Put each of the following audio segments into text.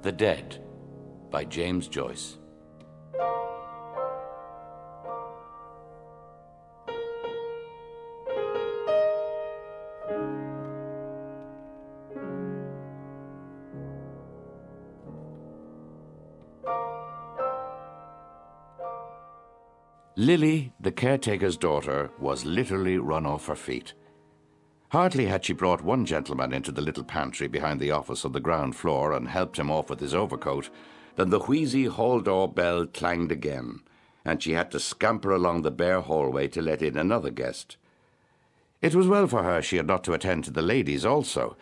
The Dead by James Joyce. Lily, the caretaker's daughter, was literally run off her feet. Hardly had she brought one gentleman into the little pantry behind the office on the ground floor and helped him off with his overcoat than the wheezy hall door bell clanged again, and she had to scamper along the bare hallway to let in another guest. It was well for her she had not to attend to the ladies also,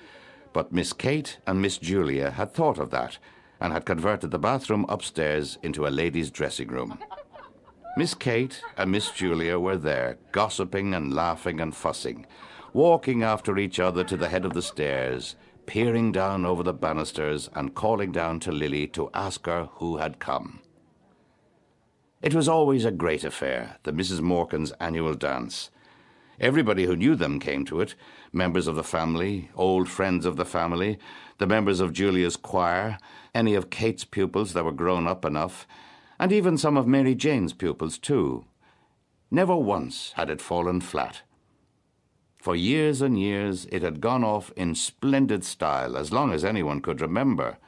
but Miss Kate and Miss Julia had thought of that and had converted the bathroom upstairs into a ladies' dressing room. Miss Kate and Miss Julia were there, gossiping and laughing and fussing, walking after each other to the head of the stairs, peering down over the banisters and calling down to Lily to ask her who had come. It was always a great affair, the Mrs. Morkan's annual dance. Everybody who knew them came to it members of the family, old friends of the family, the members of Julia's choir, any of Kate's pupils that were grown up enough, and even some of Mary Jane's pupils, too. Never once had it fallen flat. For years and years it had gone off in splendid style, as long as anyone could remember,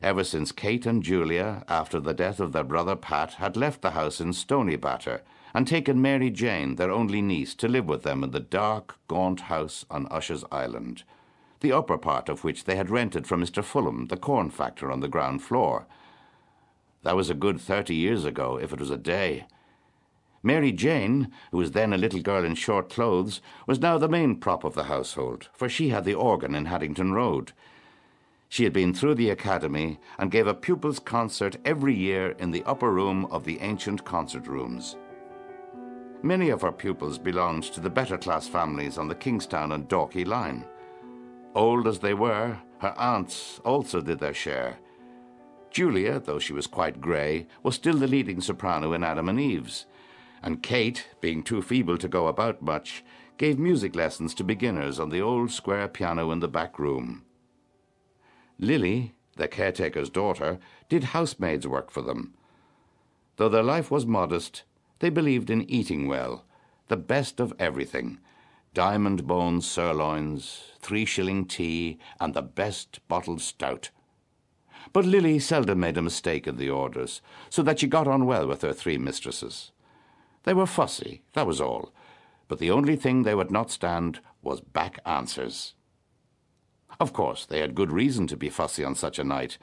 ever since Kate and Julia, after the death of their brother Pat, had left the house in Stoneybatter and taken Mary Jane, their only niece, to live with them in the dark, gaunt house on Usher's Island, the upper part of which they had rented from Mr. Fulham, the corn factor on the ground floor. That was a good thirty years ago, if it was a day. Mary Jane, who was then a little girl in short clothes, was now the main prop of the household, for she had the organ in Haddington Road. She had been through the academy and gave a pupils' concert every year in the upper room of the ancient concert rooms. Many of her pupils belonged to the better class families on the Kingstown and Dalkey line. Old as they were, her aunts also did their share. Julia, though she was quite grey, was still the leading soprano in Adam and Eve's, and Kate, being too feeble to go about much, gave music lessons to beginners on the old square piano in the back room. Lily, the caretaker's daughter, did housemaid's work for them. Though their life was modest, they believed in eating well, the best of everything diamond bone sirloins, three shilling tea, and the best bottled stout. But Lily seldom made a mistake in the orders, so that she got on well with her three mistresses. They were fussy, that was all, but the only thing they would not stand was back answers. Of course, they had good reason to be fussy on such a night.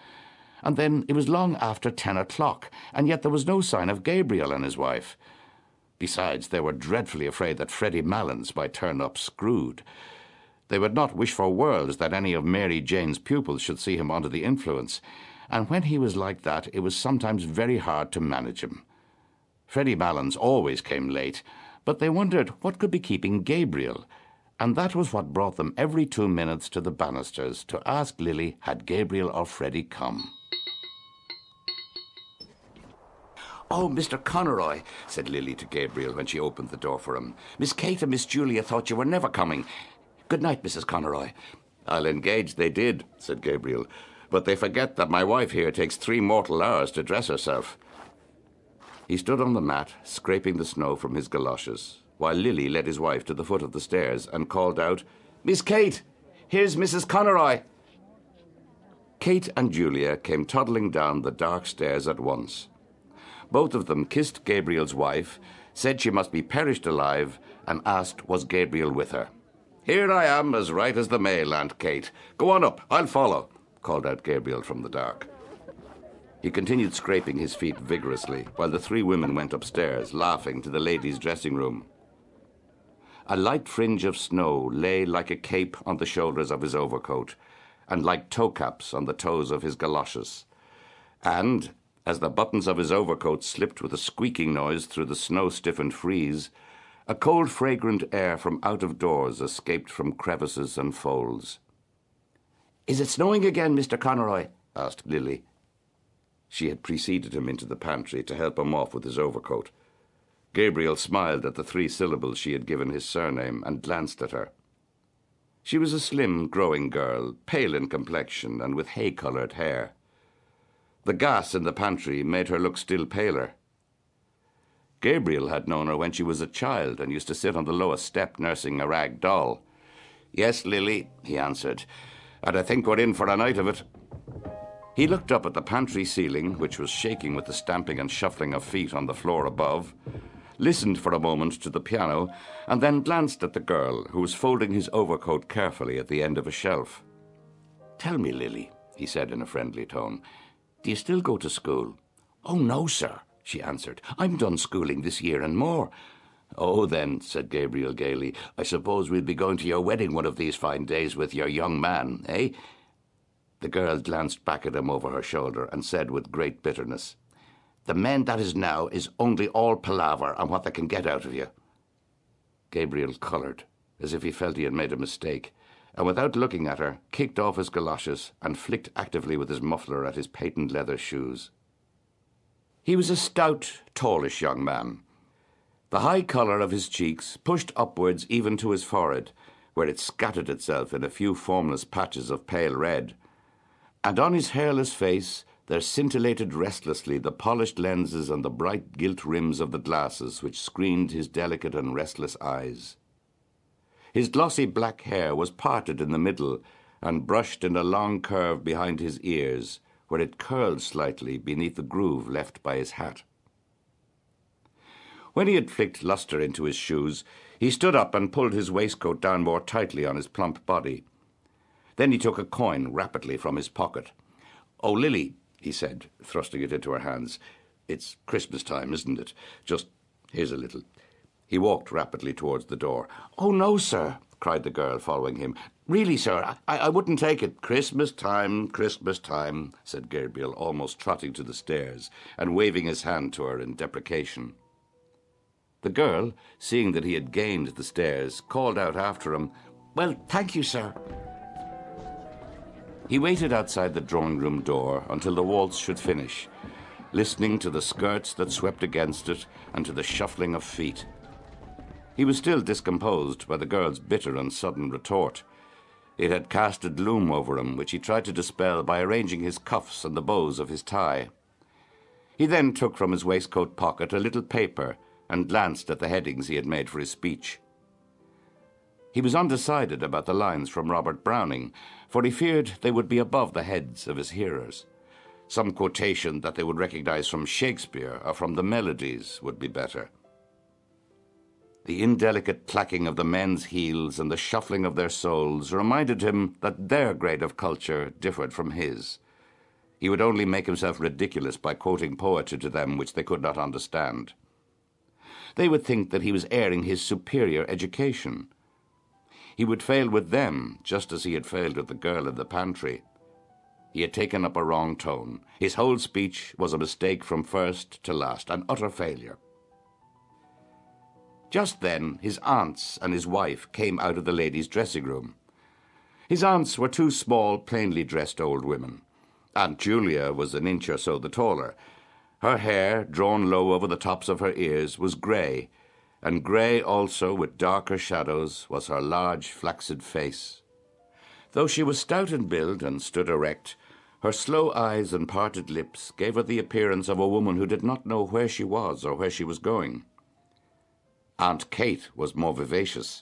And then it was long after ten o'clock, and yet there was no sign of Gabriel and his wife. Besides, they were dreadfully afraid that Freddy Malins might turn up screwed. They would not wish for worlds that any of Mary Jane's pupils should see him under the influence, and when he was like that, it was sometimes very hard to manage him. Freddy Malins always came late, but they wondered what could be keeping Gabriel, and that was what brought them every two minutes to the banisters to ask Lily had Gabriel or Freddy come. Oh, Mr. Conroy, said Lily to Gabriel when she opened the door for him. Miss Kate and Miss Julia thought you were never coming. Good night, Mrs. Conroy. I'll engage they did, said Gabriel, but they forget that my wife here takes three mortal hours to dress herself. He stood on the mat, scraping the snow from his galoshes, while Lily led his wife to the foot of the stairs and called out, Miss Kate, here's Mrs. Conroy. Kate and Julia came toddling down the dark stairs at once. Both of them kissed Gabriel's wife, said she must be perished alive, and asked was Gabriel with her. Here I am, as right as the mail, Aunt Kate. Go on up, I'll follow, called out Gabriel from the dark. He continued scraping his feet vigorously while the three women went upstairs, laughing, to the ladies' dressing room. A light fringe of snow lay like a cape on the shoulders of his overcoat, and like toe caps on the toes of his galoshes. And, as the buttons of his overcoat slipped with a squeaking noise through the snow stiffened frieze, a cold, fragrant air from out of doors escaped from crevices and folds. Is it snowing again, Mr. Conroy? asked Lily. She had preceded him into the pantry to help him off with his overcoat. Gabriel smiled at the three syllables she had given his surname and glanced at her. She was a slim, growing girl, pale in complexion and with hay coloured hair. The gas in the pantry made her look still paler. Gabriel had known her when she was a child and used to sit on the lowest step nursing a rag doll. Yes, Lily, he answered, and I think we're in for a night of it. He looked up at the pantry ceiling, which was shaking with the stamping and shuffling of feet on the floor above, listened for a moment to the piano, and then glanced at the girl, who was folding his overcoat carefully at the end of a shelf. Tell me, Lily, he said in a friendly tone, do you still go to school? Oh, no, sir, she answered. I'm done schooling this year and more. Oh, then, said Gabriel gaily, I suppose we'll be going to your wedding one of these fine days with your young man, eh? The girl glanced back at him over her shoulder and said with great bitterness, The men that is now is only all palaver and what they can get out of you. Gabriel coloured, as if he felt he had made a mistake, and without looking at her, kicked off his galoshes and flicked actively with his muffler at his patent leather shoes. He was a stout, tallish young man. The high colour of his cheeks pushed upwards even to his forehead, where it scattered itself in a few formless patches of pale red, and on his hairless face there scintillated restlessly the polished lenses and the bright gilt rims of the glasses which screened his delicate and restless eyes. His glossy black hair was parted in the middle and brushed in a long curve behind his ears, where it curled slightly beneath the groove left by his hat. When he had flicked lustre into his shoes, he stood up and pulled his waistcoat down more tightly on his plump body. Then he took a coin rapidly from his pocket. Oh, Lily, he said, thrusting it into her hands. It's Christmas time, isn't it? Just here's a little. He walked rapidly towards the door. Oh, no, sir, cried the girl, following him. Really, sir, I, I wouldn't take it. Christmas time, Christmas time, said Gabriel, almost trotting to the stairs and waving his hand to her in deprecation. The girl, seeing that he had gained the stairs, called out after him, Well, thank you, sir. He waited outside the drawing room door until the waltz should finish, listening to the skirts that swept against it and to the shuffling of feet. He was still discomposed by the girl's bitter and sudden retort. It had cast a gloom over him, which he tried to dispel by arranging his cuffs and the bows of his tie. He then took from his waistcoat pocket a little paper and glanced at the headings he had made for his speech. He was undecided about the lines from Robert Browning, for he feared they would be above the heads of his hearers. Some quotation that they would recognize from Shakespeare or from the melodies would be better. The indelicate clacking of the men's heels and the shuffling of their soles reminded him that their grade of culture differed from his. He would only make himself ridiculous by quoting poetry to them which they could not understand. They would think that he was airing his superior education he would fail with them just as he had failed with the girl in the pantry. He had taken up a wrong tone. His whole speech was a mistake from first to last, an utter failure. Just then, his aunts and his wife came out of the ladies' dressing room. His aunts were two small, plainly dressed old women. Aunt Julia was an inch or so the taller. Her hair, drawn low over the tops of her ears, was grey, and grey also, with darker shadows, was her large flaccid face. Though she was stout in build and stood erect, her slow eyes and parted lips gave her the appearance of a woman who did not know where she was or where she was going. Aunt Kate was more vivacious.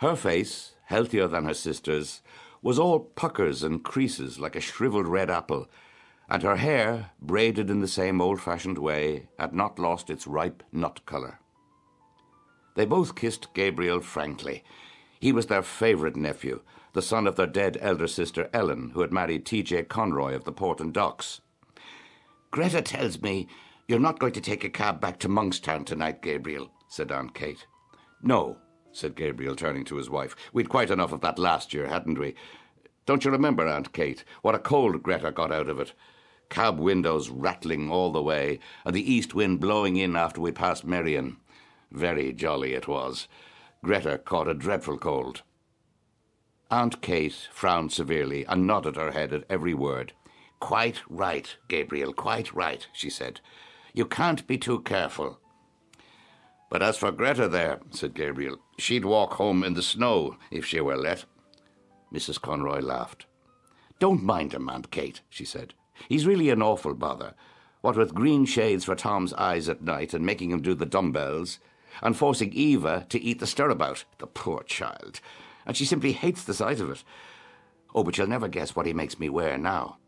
Her face, healthier than her sister's, was all puckers and creases like a shriveled red apple, and her hair, braided in the same old fashioned way, had not lost its ripe nut colour. They both kissed Gabriel frankly. He was their favourite nephew, the son of their dead elder sister Ellen, who had married T.J. Conroy of the Port and Docks. Greta tells me you're not going to take a cab back to Monkstown tonight, Gabriel, said Aunt Kate. No, said Gabriel, turning to his wife. We'd quite enough of that last year, hadn't we? Don't you remember, Aunt Kate, what a cold Greta got out of it? Cab windows rattling all the way, and the east wind blowing in after we passed Merrion. Very jolly it was. Greta caught a dreadful cold. Aunt Kate frowned severely and nodded her head at every word. Quite right, Gabriel, quite right, she said. You can't be too careful. But as for Greta there, said Gabriel, she'd walk home in the snow if she were let. Mrs. Conroy laughed. Don't mind him, Aunt Kate, she said. He's really an awful bother. What with green shades for Tom's eyes at night and making him do the dumbbells, and forcing Eva to eat the stirabout, the poor child. And she simply hates the sight of it. Oh, but you'll never guess what he makes me wear now.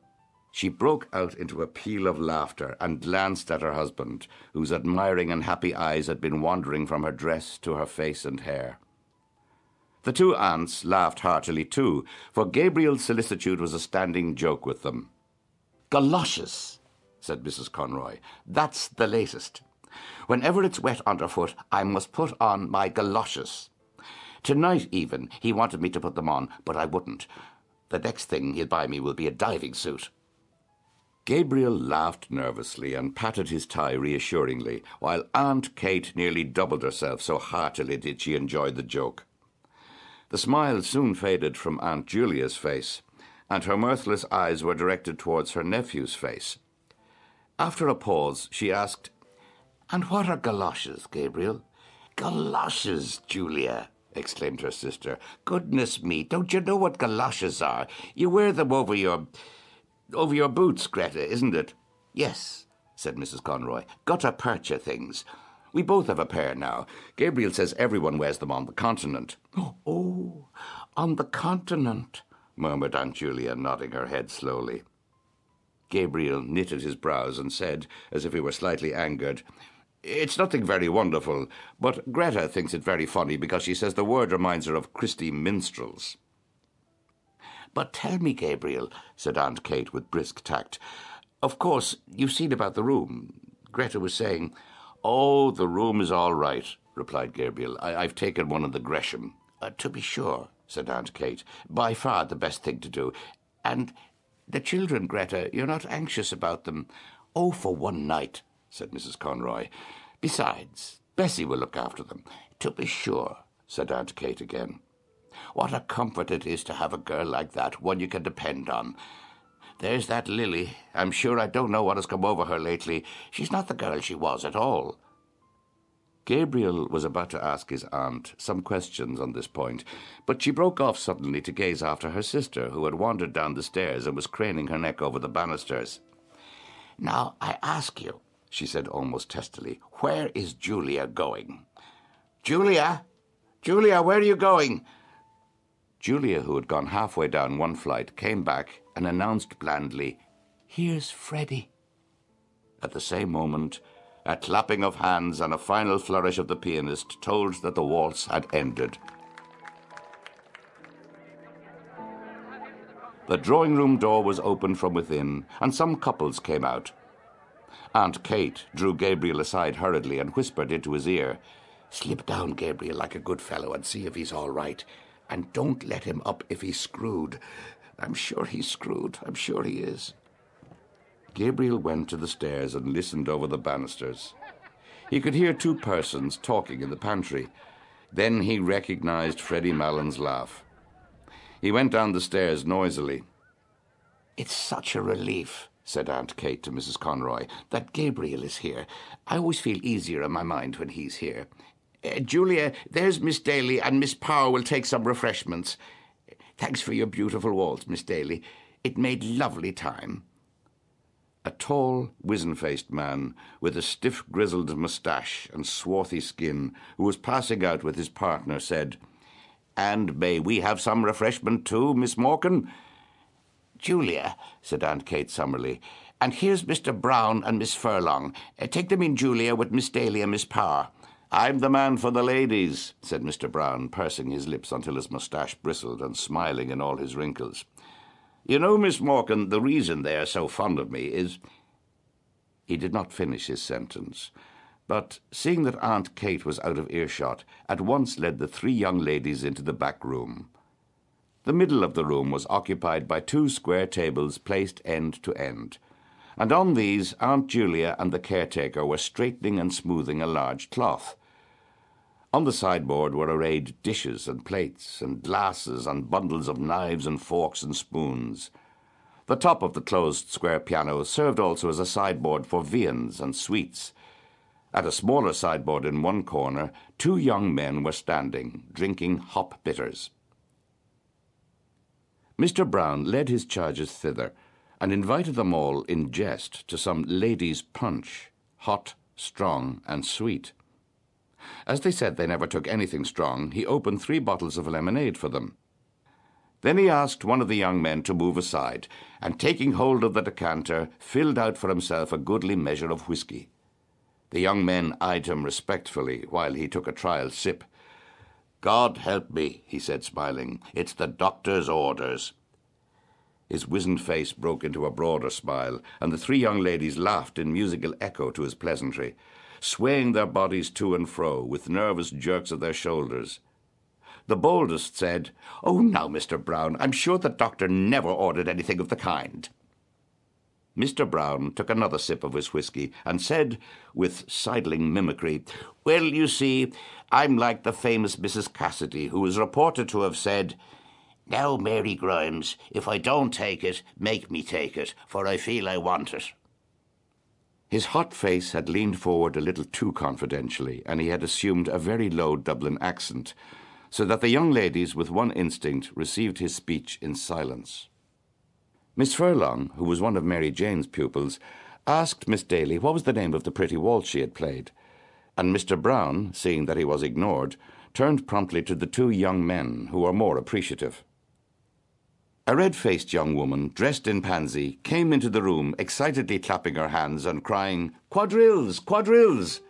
She broke out into a peal of laughter and glanced at her husband, whose admiring and happy eyes had been wandering from her dress to her face and hair. The two aunts laughed heartily too, for Gabriel's solicitude was a standing joke with them. Galoshes, said Mrs. Conroy. That's the latest. Whenever it's wet underfoot, I must put on my galoshes. Tonight, even, he wanted me to put them on, but I wouldn't. The next thing he'll buy me will be a diving suit. Gabriel laughed nervously and patted his tie reassuringly, while Aunt Kate nearly doubled herself, so heartily did she enjoy the joke. The smile soon faded from Aunt Julia's face, and her mirthless eyes were directed towards her nephew's face. After a pause, she asked, And what are galoshes, Gabriel? Galoshes, Julia, exclaimed her sister. Goodness me, don't you know what galoshes are? You wear them over your over your boots, Greta, isn't it? Yes, said Mrs. Conroy. Gutta percha things. We both have a pair now. Gabriel says everyone wears them on the continent. Oh, on the continent, murmured Aunt Julia, nodding her head slowly. Gabriel knitted his brows and said, as if he were slightly angered, It's nothing very wonderful, but Greta thinks it very funny because she says the word reminds her of Christy minstrels. But tell me, Gabriel, said Aunt Kate with brisk tact. Of course, you've seen about the room. Greta was saying, Oh, the room is all right, replied Gabriel. I- have taken one of the Gresham. Uh, to be sure, said Aunt Kate. By far the best thing to do. And the children, Greta, you're not anxious about them. Oh, for one night, said Mrs. Conroy. Besides, Bessie will look after them. To be sure, said Aunt Kate again. What a comfort it is to have a girl like that, one you can depend on. There's that Lily. I'm sure I don't know what has come over her lately. She's not the girl she was at all. Gabriel was about to ask his aunt some questions on this point, but she broke off suddenly to gaze after her sister, who had wandered down the stairs and was craning her neck over the banisters. Now, I ask you, she said almost testily, where is Julia going? Julia? Julia, where are you going? Julia, who had gone halfway down one flight, came back and announced blandly, Here's Freddy. At the same moment, a clapping of hands and a final flourish of the pianist told that the waltz had ended. The drawing room door was opened from within, and some couples came out. Aunt Kate drew Gabriel aside hurriedly and whispered into his ear, Slip down, Gabriel, like a good fellow, and see if he's all right. And don't let him up if he's screwed. I'm sure he's screwed. I'm sure he is. Gabriel went to the stairs and listened over the banisters. He could hear two persons talking in the pantry. Then he recognized Freddy Malins' laugh. He went down the stairs noisily. It's such a relief, said Aunt Kate to Mrs. Conroy, that Gabriel is here. I always feel easier in my mind when he's here. Uh, Julia, there's Miss Daly, and Miss Power will take some refreshments. Thanks for your beautiful waltz, Miss Daly. It made lovely time. A tall, wizen-faced man with a stiff, grizzled moustache and swarthy skin, who was passing out with his partner, said, And may we have some refreshment too, Miss Morkan? Julia, said Aunt Kate Summerlee, and here's Mr. Brown and Miss Furlong. Uh, take them in, Julia, with Miss Daly and Miss Power. I'm the man for the ladies, said Mr. Brown, pursing his lips until his moustache bristled and smiling in all his wrinkles. You know, Miss Morkan, the reason they are so fond of me is. He did not finish his sentence, but, seeing that Aunt Kate was out of earshot, at once led the three young ladies into the back room. The middle of the room was occupied by two square tables placed end to end and on these Aunt Julia and the caretaker were straightening and smoothing a large cloth. On the sideboard were arrayed dishes and plates and glasses and bundles of knives and forks and spoons. The top of the closed square piano served also as a sideboard for viands and sweets. At a smaller sideboard in one corner, two young men were standing, drinking hop bitters. Mr. Brown led his charges thither, and invited them all in jest to some ladies' punch, hot, strong, and sweet. As they said they never took anything strong, he opened three bottles of lemonade for them. Then he asked one of the young men to move aside, and taking hold of the decanter, filled out for himself a goodly measure of whisky. The young men eyed him respectfully while he took a trial sip. God help me, he said, smiling. It's the doctor's orders. His wizened face broke into a broader smile, and the three young ladies laughed in musical echo to his pleasantry, swaying their bodies to and fro with nervous jerks of their shoulders. The boldest said, Oh, now, Mr. Brown, I'm sure the doctor never ordered anything of the kind. Mr. Brown took another sip of his whisky and said, with sidling mimicry, Well, you see, I'm like the famous Mrs. Cassidy, who is reported to have said, now, Mary Grimes, if I don't take it, make me take it, for I feel I want it. His hot face had leaned forward a little too confidentially, and he had assumed a very low Dublin accent, so that the young ladies, with one instinct, received his speech in silence. Miss Furlong, who was one of Mary Jane's pupils, asked Miss Daly what was the name of the pretty waltz she had played, and Mr. Brown, seeing that he was ignored, turned promptly to the two young men, who were more appreciative. A red faced young woman, dressed in pansy, came into the room, excitedly clapping her hands and crying, Quadrilles! Quadrilles!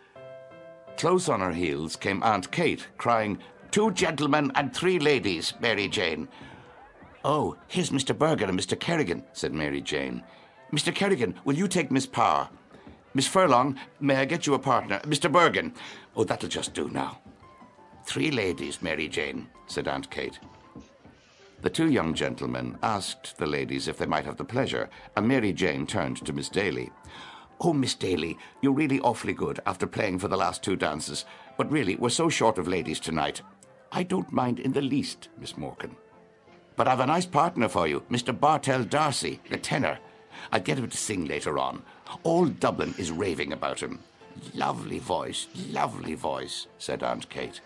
Close on her heels came Aunt Kate, crying, Two gentlemen and three ladies, Mary Jane. Oh, here's Mr. Bergin and Mr. Kerrigan, said Mary Jane. Mr. Kerrigan, will you take Miss Power? Miss Furlong, may I get you a partner? Mr. Bergin. Oh, that'll just do now. Three ladies, Mary Jane, said Aunt Kate. The two young gentlemen asked the ladies if they might have the pleasure, and Mary Jane turned to Miss Daly. Oh, Miss Daly, you're really awfully good after playing for the last two dances, but really, we're so short of ladies tonight. I don't mind in the least, Miss Morkan. But I've a nice partner for you, Mr. Bartell D'Arcy, the tenor. I'll get him to sing later on. All Dublin is raving about him. Lovely voice, lovely voice, said Aunt Kate.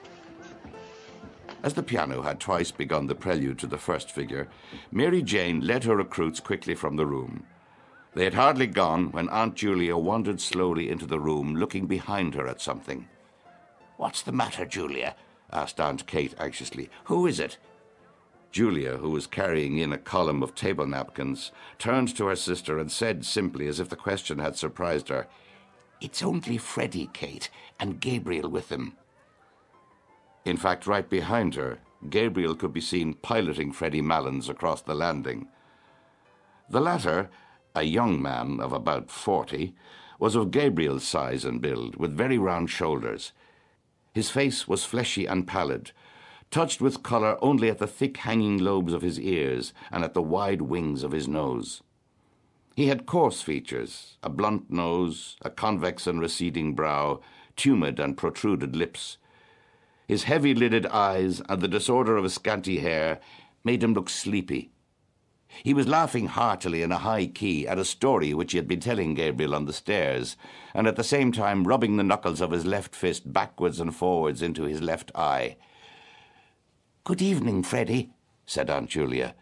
As the piano had twice begun the prelude to the first figure, Mary Jane led her recruits quickly from the room. They had hardly gone when Aunt Julia wandered slowly into the room, looking behind her at something. What's the matter, Julia? asked Aunt Kate anxiously. Who is it? Julia, who was carrying in a column of table napkins, turned to her sister and said simply, as if the question had surprised her, It's only Freddy, Kate, and Gabriel with him. In fact, right behind her, Gabriel could be seen piloting Freddy Malins across the landing. The latter, a young man of about forty, was of Gabriel's size and build, with very round shoulders. His face was fleshy and pallid, touched with colour only at the thick hanging lobes of his ears and at the wide wings of his nose. He had coarse features, a blunt nose, a convex and receding brow, tumid and protruded lips, his heavy lidded eyes and the disorder of his scanty hair made him look sleepy. He was laughing heartily in a high key at a story which he had been telling Gabriel on the stairs, and at the same time rubbing the knuckles of his left fist backwards and forwards into his left eye. Good evening, Freddy, said Aunt Julia.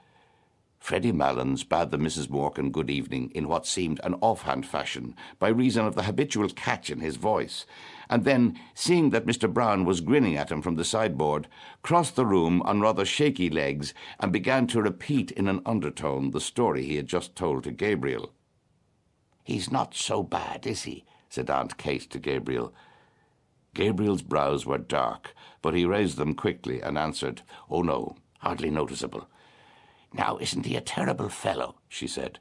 Freddy Malins bade the Misses Morkan good evening in what seemed an offhand fashion, by reason of the habitual catch in his voice, and then, seeing that Mr. Brown was grinning at him from the sideboard, crossed the room on rather shaky legs and began to repeat in an undertone the story he had just told to Gabriel. He's not so bad, is he? said Aunt Kate to Gabriel. Gabriel's brows were dark, but he raised them quickly and answered, Oh, no, hardly noticeable. Now, isn't he a terrible fellow? she said.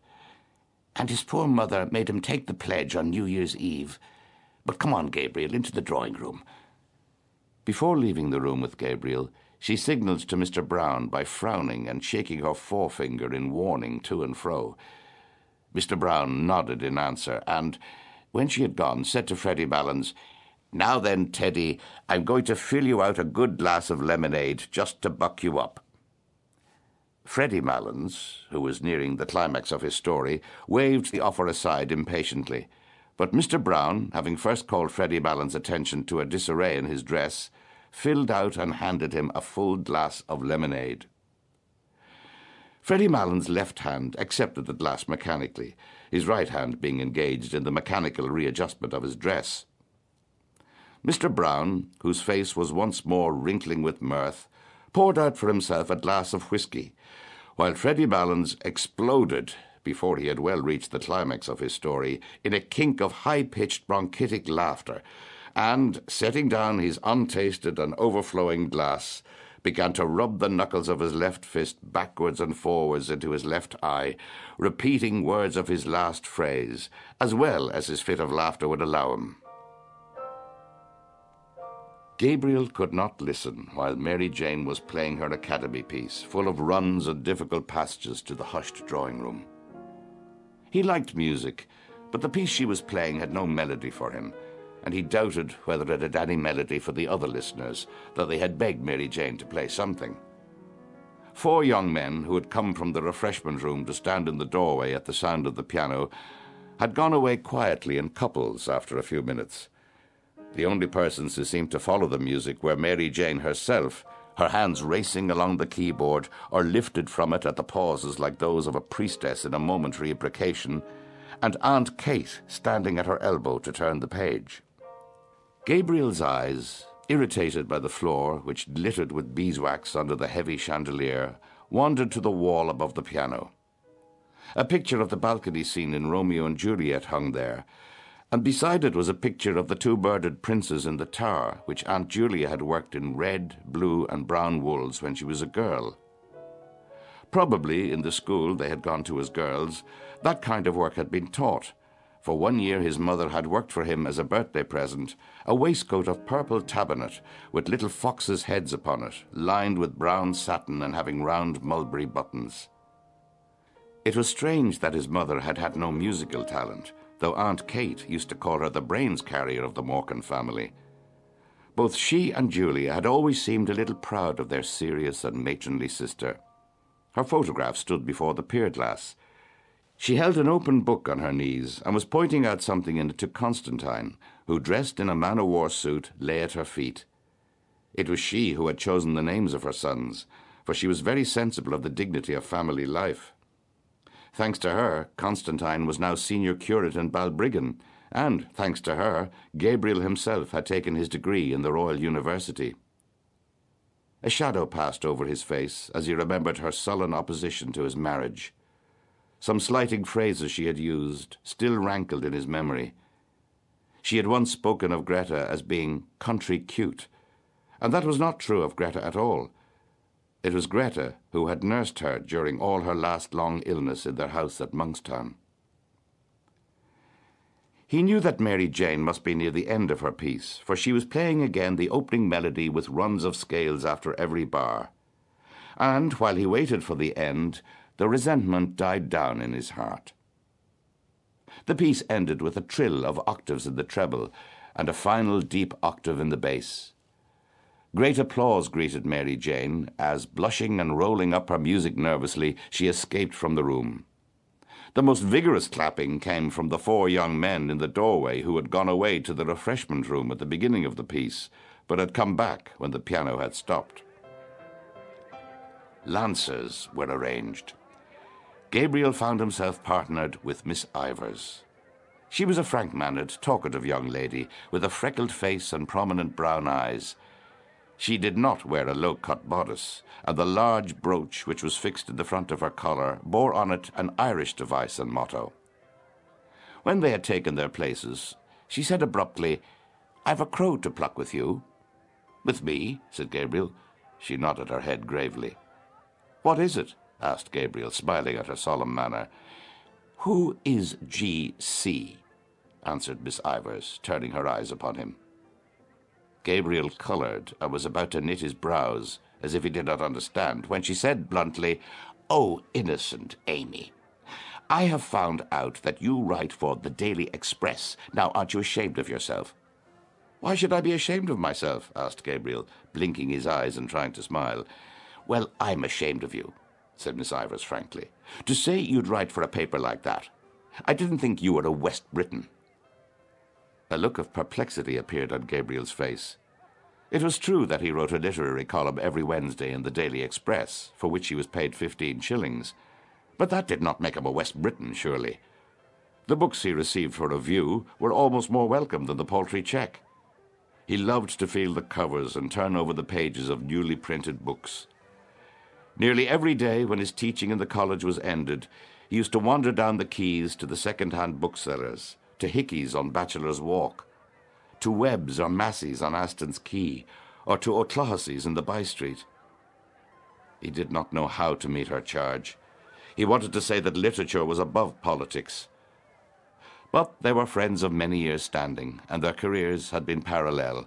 And his poor mother made him take the pledge on New Year's Eve. But come on, Gabriel, into the drawing room. Before leaving the room with Gabriel, she signalled to Mr. Brown by frowning and shaking her forefinger in warning to and fro. Mr. Brown nodded in answer, and, when she had gone, said to Freddy Malins, Now then, Teddy, I'm going to fill you out a good glass of lemonade just to buck you up. Freddy Malins, who was nearing the climax of his story, waved the offer aside impatiently. But Mr. Brown, having first called Freddy Malins' attention to a disarray in his dress, filled out and handed him a full glass of lemonade. Freddy Malins' left hand accepted the glass mechanically, his right hand being engaged in the mechanical readjustment of his dress. Mr. Brown, whose face was once more wrinkling with mirth, poured out for himself a glass of whisky, while Freddy Malins exploded before he had well reached the climax of his story in a kink of high pitched bronchitic laughter, and, setting down his untasted and overflowing glass, began to rub the knuckles of his left fist backwards and forwards into his left eye, repeating words of his last phrase, as well as his fit of laughter would allow him. Gabriel could not listen while Mary Jane was playing her academy piece, full of runs and difficult passages to the hushed drawing room. He liked music, but the piece she was playing had no melody for him, and he doubted whether it had any melody for the other listeners, though they had begged Mary Jane to play something. Four young men who had come from the refreshment room to stand in the doorway at the sound of the piano had gone away quietly in couples after a few minutes. The only persons who seemed to follow the music were Mary Jane herself, her hands racing along the keyboard or lifted from it at the pauses like those of a priestess in a momentary imprecation, and Aunt Kate standing at her elbow to turn the page. Gabriel's eyes, irritated by the floor, which glittered with beeswax under the heavy chandelier, wandered to the wall above the piano. A picture of the balcony scene in Romeo and Juliet hung there, and beside it was a picture of the two murdered princes in the tower, which Aunt Julia had worked in red, blue, and brown wools when she was a girl. Probably in the school they had gone to as girls, that kind of work had been taught for one year his mother had worked for him as a birthday present a waistcoat of purple tabinet with little foxes' heads upon it, lined with brown satin and having round mulberry buttons. It was strange that his mother had had no musical talent, though Aunt Kate used to call her the brains carrier of the Morkan family. Both she and Julia had always seemed a little proud of their serious and matronly sister. Her photograph stood before the pier glass, she held an open book on her knees and was pointing out something in it to Constantine, who, dressed in a man o' war suit, lay at her feet. It was she who had chosen the names of her sons, for she was very sensible of the dignity of family life. Thanks to her, Constantine was now senior curate in Balbriggan, and, thanks to her, Gabriel himself had taken his degree in the Royal University. A shadow passed over his face as he remembered her sullen opposition to his marriage. Some slighting phrases she had used still rankled in his memory. She had once spoken of Greta as being country cute, and that was not true of Greta at all. It was Greta who had nursed her during all her last long illness in their house at Monkstown. He knew that Mary Jane must be near the end of her piece, for she was playing again the opening melody with runs of scales after every bar. And while he waited for the end, the resentment died down in his heart. The piece ended with a trill of octaves in the treble and a final deep octave in the bass. Great applause greeted Mary Jane as, blushing and rolling up her music nervously, she escaped from the room. The most vigorous clapping came from the four young men in the doorway who had gone away to the refreshment room at the beginning of the piece, but had come back when the piano had stopped. Lancers were arranged. Gabriel found himself partnered with Miss Ivors. She was a frank-mannered, talkative young lady with a freckled face and prominent brown eyes. She did not wear a low-cut bodice, and the large brooch which was fixed in the front of her collar bore on it an Irish device and motto. When they had taken their places, she said abruptly, I've a crow to pluck with you. With me, said Gabriel. She nodded her head gravely. What is it? asked Gabriel, smiling at her solemn manner. Who is G.C.? answered Miss Ivors, turning her eyes upon him. Gabriel coloured and was about to knit his brows, as if he did not understand, when she said bluntly, Oh, innocent Amy. I have found out that you write for the Daily Express. Now, aren't you ashamed of yourself? Why should I be ashamed of myself? asked Gabriel, blinking his eyes and trying to smile. Well, I'm ashamed of you said Miss Ivors frankly. To say you'd write for a paper like that. I didn't think you were a West Briton. A look of perplexity appeared on Gabriel's face. It was true that he wrote a literary column every Wednesday in the Daily Express, for which he was paid fifteen shillings. But that did not make him a West Briton, surely. The books he received for review were almost more welcome than the paltry cheque. He loved to feel the covers and turn over the pages of newly printed books. Nearly every day when his teaching in the college was ended, he used to wander down the quays to the second-hand booksellers, to Hickey's on Bachelor's Walk, to Webb's or Massey's on Aston's Quay, or to O'Clohissey's in the by-street. He did not know how to meet her charge. He wanted to say that literature was above politics. But they were friends of many years' standing, and their careers had been parallel,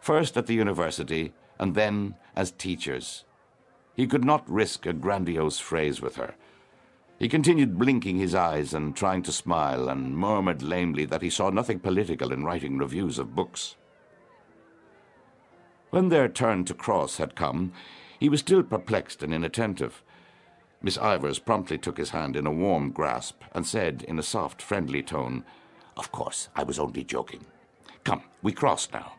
first at the university, and then as teachers. He could not risk a grandiose phrase with her. He continued blinking his eyes and trying to smile, and murmured lamely that he saw nothing political in writing reviews of books. When their turn to cross had come, he was still perplexed and inattentive. Miss Ivors promptly took his hand in a warm grasp and said in a soft, friendly tone, Of course, I was only joking. Come, we cross now.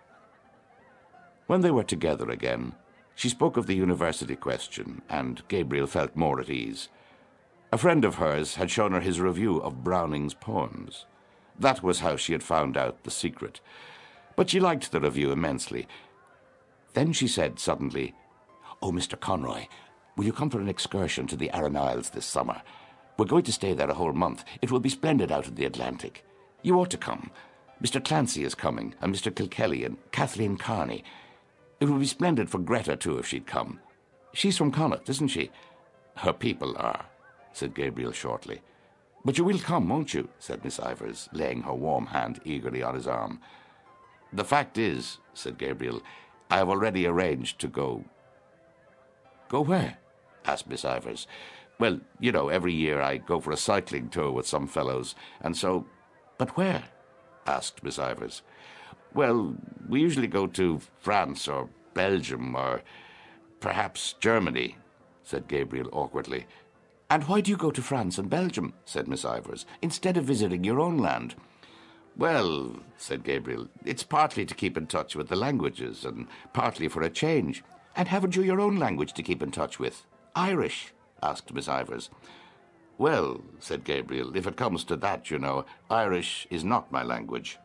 When they were together again, she spoke of the university question, and Gabriel felt more at ease. A friend of hers had shown her his review of Browning's poems. That was how she had found out the secret. But she liked the review immensely. Then she said suddenly, Oh, Mr. Conroy, will you come for an excursion to the Aran Isles this summer? We're going to stay there a whole month. It will be splendid out in the Atlantic. You ought to come. Mr. Clancy is coming, and Mr. Kilkelly, and Kathleen Kearney. It would be splendid for Greta, too, if she'd come. She's from Connacht, isn't she? Her people are said Gabriel shortly. But you will come, won't you? said Miss Ivors, laying her warm hand eagerly on his arm. The fact is, said Gabriel, I have already arranged to go. Go where? asked Miss Ivors. Well, you know, every year I go for a cycling tour with some fellows, and so. But where? asked Miss Ivors. Well, we usually go to France or Belgium or perhaps Germany, said Gabriel awkwardly. And why do you go to France and Belgium, said Miss Ivors, instead of visiting your own land? Well, said Gabriel, it's partly to keep in touch with the languages and partly for a change. And haven't you your own language to keep in touch with? Irish, asked Miss Ivors. Well, said Gabriel, if it comes to that, you know, Irish is not my language.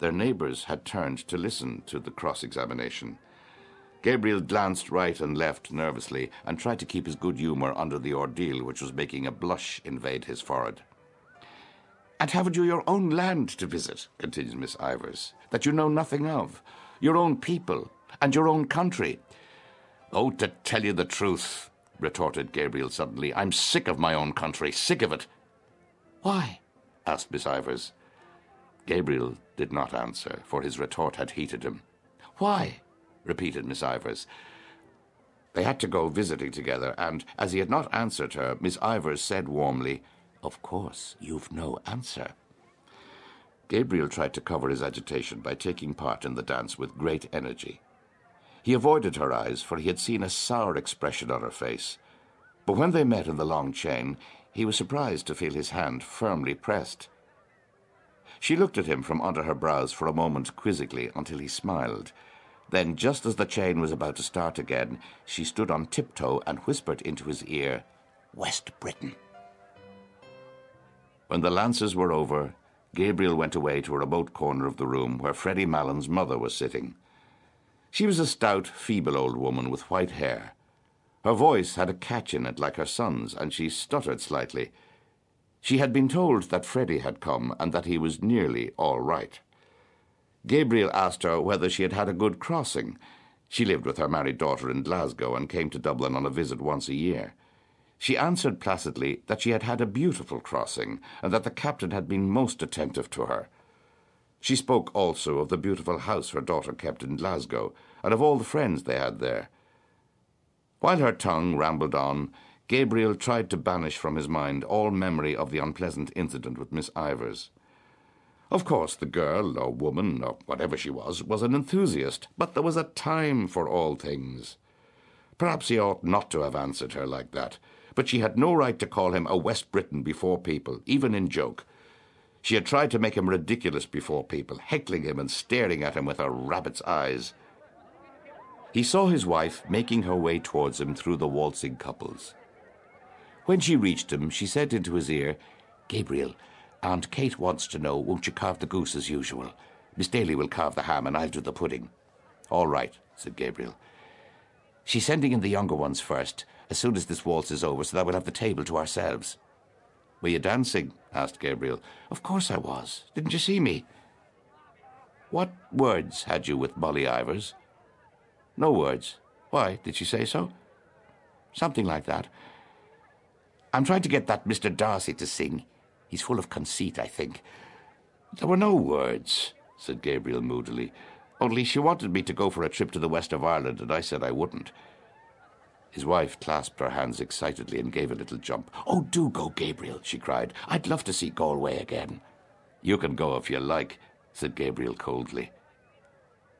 Their neighbours had turned to listen to the cross-examination. Gabriel glanced right and left nervously and tried to keep his good humour under the ordeal which was making a blush invade his forehead. And haven't you your own land to visit, continued Miss Ivors, that you know nothing of, your own people, and your own country? Oh, to tell you the truth, retorted Gabriel suddenly, I'm sick of my own country, sick of it. Why? asked Miss Ivors. Gabriel did not answer, for his retort had heated him. Why? Repeated Miss Ivors. They had to go visiting together, and as he had not answered her, Miss Ivors said warmly, Of course, you've no answer. Gabriel tried to cover his agitation by taking part in the dance with great energy. He avoided her eyes, for he had seen a sour expression on her face. But when they met in the long chain, he was surprised to feel his hand firmly pressed. She looked at him from under her brows for a moment quizzically until he smiled, then, just as the chain was about to start again, she stood on tiptoe and whispered into his ear, West Briton. When the lancers were over, Gabriel went away to a remote corner of the room where Freddy Malins' mother was sitting. She was a stout, feeble old woman with white hair. Her voice had a catch in it like her son's, and she stuttered slightly. She had been told that Freddy had come and that he was nearly all right. Gabriel asked her whether she had had a good crossing. She lived with her married daughter in Glasgow and came to Dublin on a visit once a year. She answered placidly that she had had a beautiful crossing and that the captain had been most attentive to her. She spoke also of the beautiful house her daughter kept in Glasgow and of all the friends they had there. While her tongue rambled on, Gabriel tried to banish from his mind all memory of the unpleasant incident with Miss Ivors. Of course, the girl, or woman, or whatever she was, was an enthusiast, but there was a time for all things. Perhaps he ought not to have answered her like that, but she had no right to call him a West Briton before people, even in joke. She had tried to make him ridiculous before people, heckling him and staring at him with her rabbit's eyes. He saw his wife making her way towards him through the waltzing couples. When she reached him, she said into his ear, Gabriel, Aunt Kate wants to know, won't you carve the goose as usual? Miss Daly will carve the ham and I'll do the pudding. All right, said Gabriel. She's sending in the younger ones first, as soon as this waltz is over, so that we'll have the table to ourselves. Were you dancing? asked Gabriel. Of course I was. Didn't you see me? What words had you with Molly Ivors? No words. Why, did she say so? Something like that. I'm trying to get that Mr. D'Arcy to sing. He's full of conceit, I think. There were no words, said Gabriel moodily. Only she wanted me to go for a trip to the west of Ireland, and I said I wouldn't. His wife clasped her hands excitedly and gave a little jump. Oh, do go, Gabriel, she cried. I'd love to see Galway again. You can go if you like, said Gabriel coldly.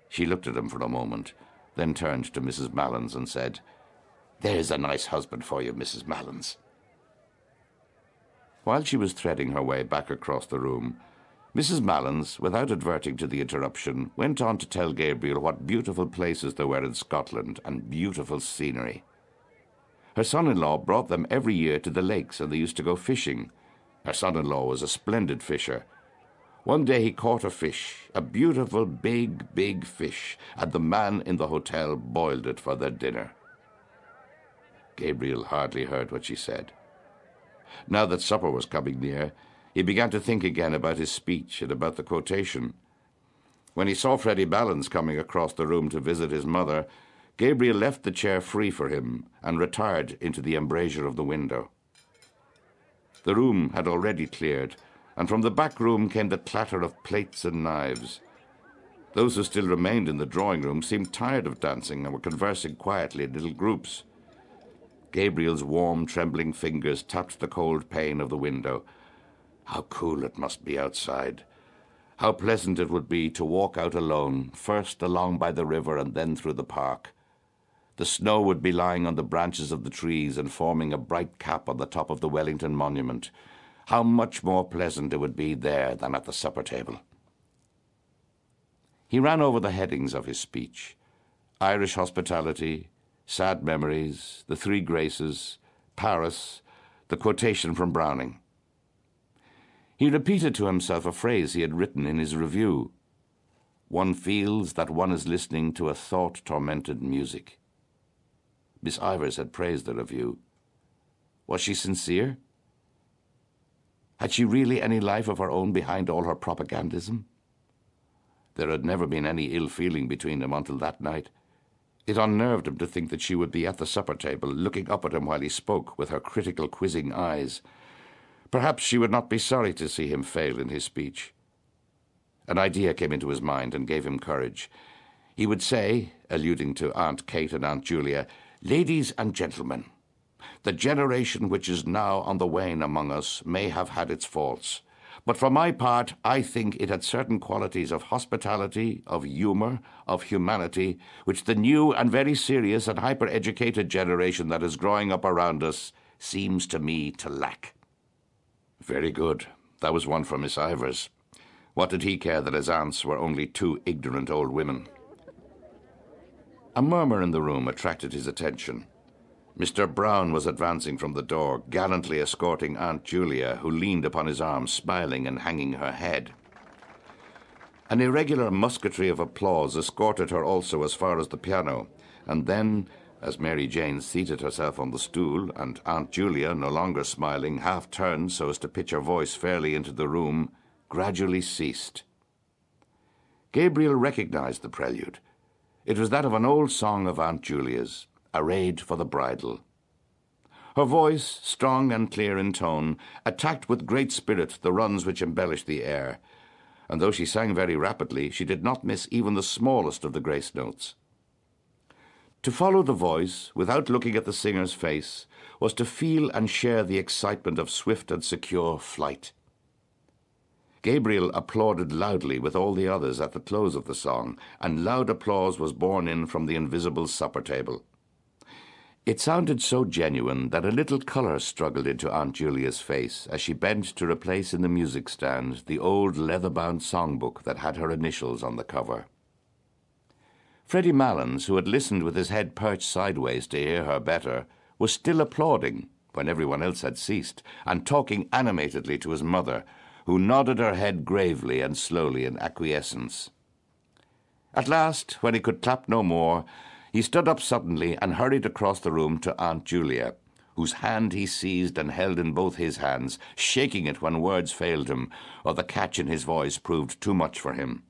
She looked at him for a moment, then turned to Mrs. Malins and said, There's a nice husband for you, Mrs. Malins. While she was threading her way back across the room, Mrs. Malins, without adverting to the interruption, went on to tell Gabriel what beautiful places there were in Scotland and beautiful scenery. Her son-in-law brought them every year to the lakes and they used to go fishing. Her son-in-law was a splendid fisher. One day he caught a fish, a beautiful big, big fish, and the man in the hotel boiled it for their dinner. Gabriel hardly heard what she said. Now that supper was coming near, he began to think again about his speech and about the quotation. When he saw Freddy Malins coming across the room to visit his mother, Gabriel left the chair free for him and retired into the embrasure of the window. The room had already cleared, and from the back room came the clatter of plates and knives. Those who still remained in the drawing room seemed tired of dancing and were conversing quietly in little groups. Gabriel's warm, trembling fingers touched the cold pane of the window. How cool it must be outside. How pleasant it would be to walk out alone, first along by the river and then through the park. The snow would be lying on the branches of the trees and forming a bright cap on the top of the Wellington Monument. How much more pleasant it would be there than at the supper table. He ran over the headings of his speech Irish hospitality, sad memories, the three graces, Paris, the quotation from Browning. He repeated to himself a phrase he had written in his review. One feels that one is listening to a thought-tormented music. Miss Ivors had praised the review. Was she sincere? Had she really any life of her own behind all her propagandism? There had never been any ill feeling between them until that night. It unnerved him to think that she would be at the supper table, looking up at him while he spoke, with her critical, quizzing eyes. Perhaps she would not be sorry to see him fail in his speech. An idea came into his mind and gave him courage. He would say, alluding to Aunt Kate and Aunt Julia, Ladies and gentlemen, the generation which is now on the wane among us may have had its faults. But for my part, I think it had certain qualities of hospitality, of humour, of humanity, which the new and very serious and hyper educated generation that is growing up around us seems to me to lack. Very good. That was one for Miss Ivors. What did he care that his aunts were only two ignorant old women? A murmur in the room attracted his attention. Mr. Brown was advancing from the door, gallantly escorting Aunt Julia, who leaned upon his arm, smiling and hanging her head. An irregular musketry of applause escorted her also as far as the piano, and then, as Mary Jane seated herself on the stool, and Aunt Julia, no longer smiling, half turned so as to pitch her voice fairly into the room, gradually ceased. Gabriel recognized the prelude. It was that of an old song of Aunt Julia's, arrayed for the bridal. Her voice, strong and clear in tone, attacked with great spirit the runs which embellished the air, and though she sang very rapidly, she did not miss even the smallest of the grace notes. To follow the voice, without looking at the singer's face, was to feel and share the excitement of swift and secure flight. Gabriel applauded loudly with all the others at the close of the song, and loud applause was borne in from the invisible supper table. It sounded so genuine that a little colour struggled into Aunt Julia's face as she bent to replace in the music stand the old leather-bound songbook that had her initials on the cover. Freddy Malins, who had listened with his head perched sideways to hear her better, was still applauding when everyone else had ceased, and talking animatedly to his mother, who nodded her head gravely and slowly in acquiescence. At last, when he could clap no more, he stood up suddenly and hurried across the room to Aunt Julia, whose hand he seized and held in both his hands, shaking it when words failed him, or the catch in his voice proved too much for him.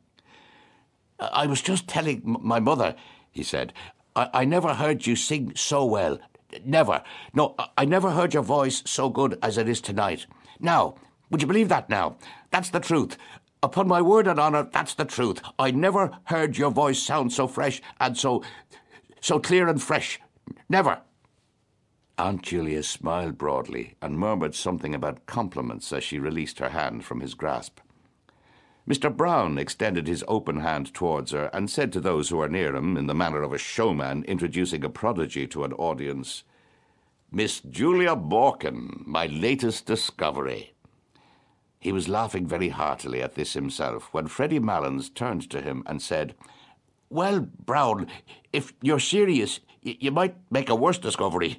I was just telling my mother, he said. I, I never heard you sing so well. Never. No, I never heard your voice so good as it is tonight. Now, would you believe that now? That's the truth. Upon my word and honour, that's the truth. I never heard your voice sound so fresh and so so clear and fresh. Never. Aunt Julia smiled broadly and murmured something about compliments as she released her hand from his grasp. Mr. Brown extended his open hand towards her and said to those who were near him, in the manner of a showman introducing a prodigy to an audience, Miss Julia Morkan, my latest discovery. He was laughing very heartily at this himself when Freddy Malins turned to him and said, Well, Brown, if you're serious, you might make a worse discovery.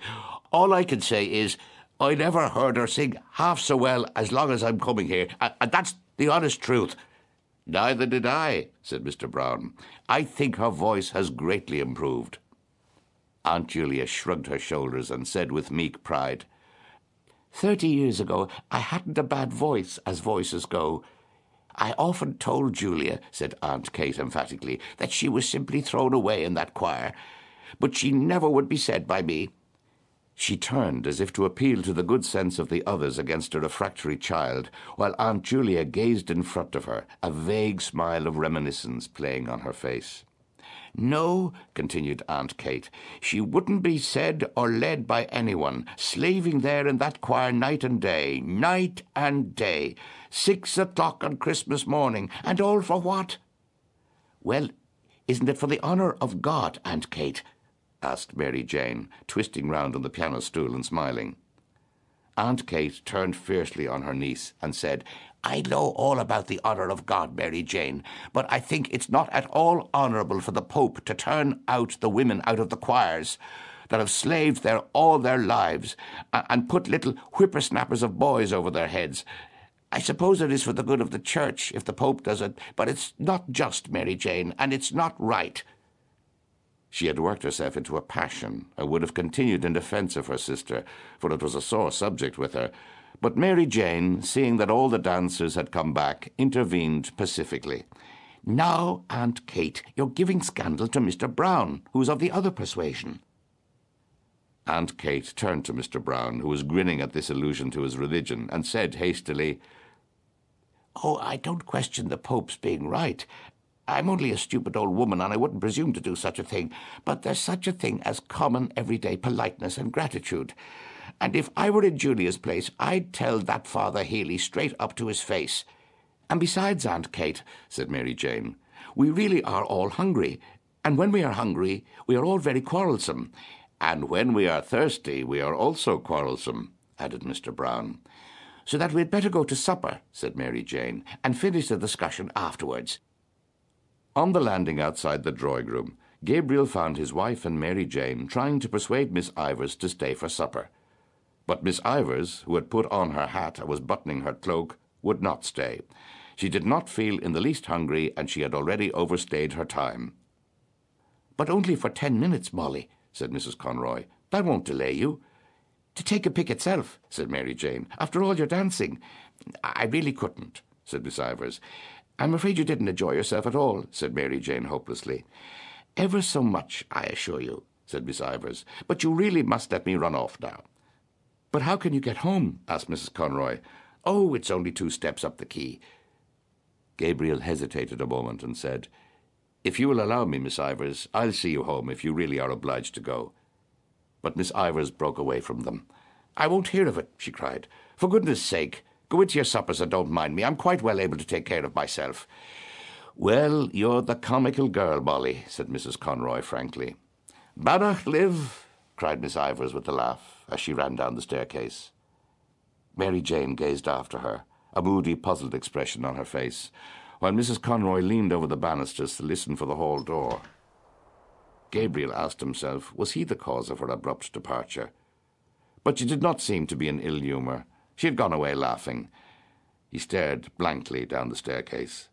All I can say is, I never heard her sing half so well as long as I'm coming here, and that's the honest truth. Neither did I, said Mr. Brown. I think her voice has greatly improved. Aunt Julia shrugged her shoulders and said with meek pride, Thirty years ago I hadn't a bad voice, as voices go. I often told Julia, said Aunt Kate emphatically, that she was simply thrown away in that choir, but she never would be said by me. She turned as if to appeal to the good sense of the others against a refractory child, while Aunt Julia gazed in front of her, a vague smile of reminiscence playing on her face. No, continued Aunt Kate, she wouldn't be said or led by anyone, slaving there in that choir night and day, night and day, six o'clock on Christmas morning, and all for what? Well, isn't it for the honour of God, Aunt Kate? asked Mary Jane, twisting round on the piano stool and smiling. Aunt Kate turned fiercely on her niece and said, I know all about the honour of God, Mary Jane, but I think it's not at all honourable for the Pope to turn out the women out of the choirs that have slaved there all their lives and put little whippersnappers of boys over their heads. I suppose it is for the good of the Church if the Pope does it, but it's not just, Mary Jane, and it's not right. She had worked herself into a passion, and would have continued in defence of her sister, for it was a sore subject with her. But Mary Jane, seeing that all the dancers had come back, intervened pacifically. Now, Aunt Kate, you're giving scandal to Mr. Brown, who's of the other persuasion. Aunt Kate turned to Mr. Brown, who was grinning at this allusion to his religion, and said hastily, Oh, I don't question the Pope's being right, I'm only a stupid old woman, and I wouldn't presume to do such a thing, but there's such a thing as common everyday politeness and gratitude. And if I were in Julia's place, I'd tell that Father Healy straight up to his face. And besides, Aunt Kate, said Mary Jane, we really are all hungry, and when we are hungry, we are all very quarrelsome. And when we are thirsty, we are also quarrelsome, added Mr. Brown. So that we'd better go to supper, said Mary Jane, and finish the discussion afterwards. On the landing outside the drawing room, Gabriel found his wife and Mary Jane trying to persuade Miss Ivors to stay for supper. But Miss Ivors, who had put on her hat and was buttoning her cloak, would not stay. She did not feel in the least hungry, and she had already overstayed her time. But only for ten minutes, Molly, said Mrs. Conroy. That won't delay you. To take a pick itself, said Mary Jane. After all your dancing. I really couldn't, said Miss Ivors. I'm afraid you didn't enjoy yourself at all, said Mary Jane hopelessly. Ever so much, I assure you, said Miss Ivors. But you really must let me run off now. But how can you get home? asked Mrs. Conroy. Oh, it's only two steps up the quay. Gabriel hesitated a moment and said, If you will allow me, Miss Ivors, I'll see you home if you really are obliged to go. But Miss Ivors broke away from them. I won't hear of it, she cried. For goodness sake, Go into your suppers and don't mind me. I'm quite well able to take care of myself. Well, you're the comical girl, Molly, said Mrs. Conroy frankly. Beannacht libh, cried Miss Ivors with a laugh as she ran down the staircase. Mary Jane gazed after her, a moody, puzzled expression on her face, while Mrs. Conroy leaned over the banisters to listen for the hall door. Gabriel asked himself, was he the cause of her abrupt departure? But she did not seem to be in ill humour. She had gone away laughing. He stared blankly down the staircase.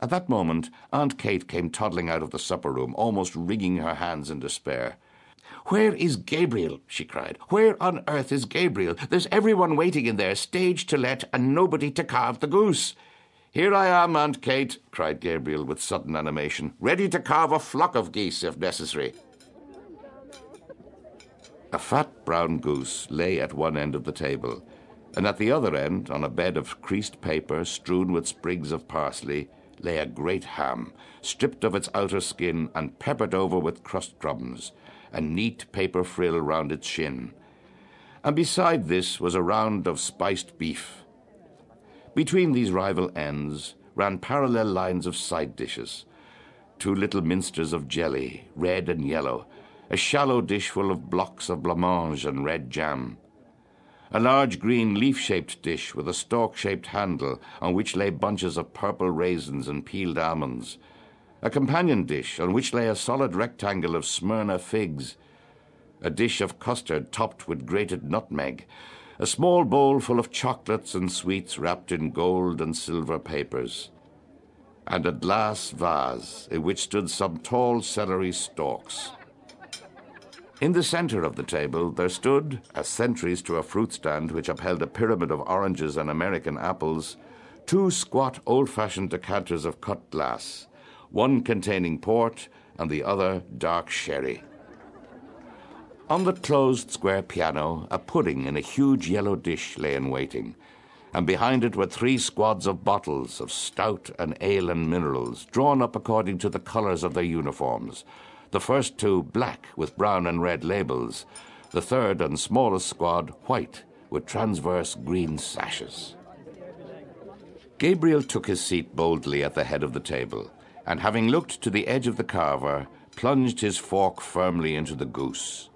At that moment, Aunt Kate came toddling out of the supper room, almost wringing her hands in despair. Where is Gabriel? she cried. Where on earth is Gabriel? There's everyone waiting in there, stage to let, and nobody to carve the goose. Here I am, Aunt Kate, cried Gabriel with sudden animation, ready to carve a flock of geese if necessary. A fat brown goose lay at one end of the table, and at the other end, on a bed of creased paper strewn with sprigs of parsley, lay a great ham, stripped of its outer skin and peppered over with crust crumbs, a neat paper frill round its shin. And beside this was a round of spiced beef. Between these rival ends ran parallel lines of side dishes, two little minsters of jelly, red and yellow, a shallow dish full of blocks of blancmange and red jam, a large green leaf-shaped dish with a stalk-shaped handle on which lay bunches of purple raisins and peeled almonds, a companion dish on which lay a solid rectangle of Smyrna figs, a dish of custard topped with grated nutmeg, a small bowl full of chocolates and sweets wrapped in gold and silver papers, and a glass vase in which stood some tall celery stalks. In the center of the table there stood, as sentries to a fruit stand which upheld a pyramid of oranges and American apples, two squat old-fashioned decanters of cut glass, one containing port and the other dark sherry. On the closed square piano, a pudding in a huge yellow dish lay in waiting, and behind it were three squads of bottles of stout and ale and minerals, drawn up according to the colors of their uniforms, the first two black with brown and red labels, the third and smallest squad white with transverse green sashes. Gabriel took his seat boldly at the head of the table, and having looked to the edge of the carver, plunged his fork firmly into the goose.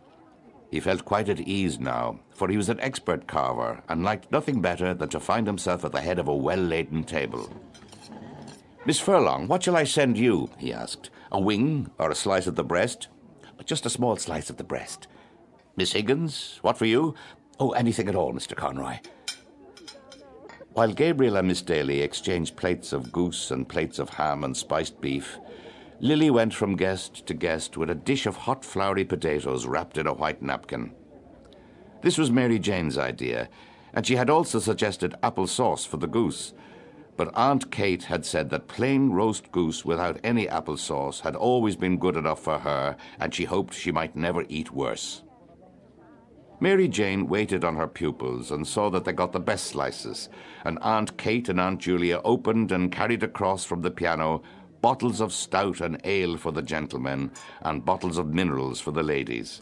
He felt quite at ease now, for he was an expert carver and liked nothing better than to find himself at the head of a well laden table. Miss Furlong, what shall I send you? he asked. A wing or a slice of the breast? Just a small slice of the breast. Miss Higgins, what for you? Oh, anything at all, Mr. Conroy. While Gabriel and Miss Daly exchanged plates of goose and plates of ham and spiced beef, Lily went from guest to guest with a dish of hot floury potatoes wrapped in a white napkin. This was Mary Jane's idea, and she had also suggested apple sauce for the goose, but Aunt Kate had said that plain roast goose without any apple sauce had always been good enough for her, and she hoped she might never eat worse. Mary Jane waited on her pupils and saw that they got the best slices, and Aunt Kate and Aunt Julia opened and carried across from the piano bottles of stout and ale for the gentlemen, and bottles of minerals for the ladies.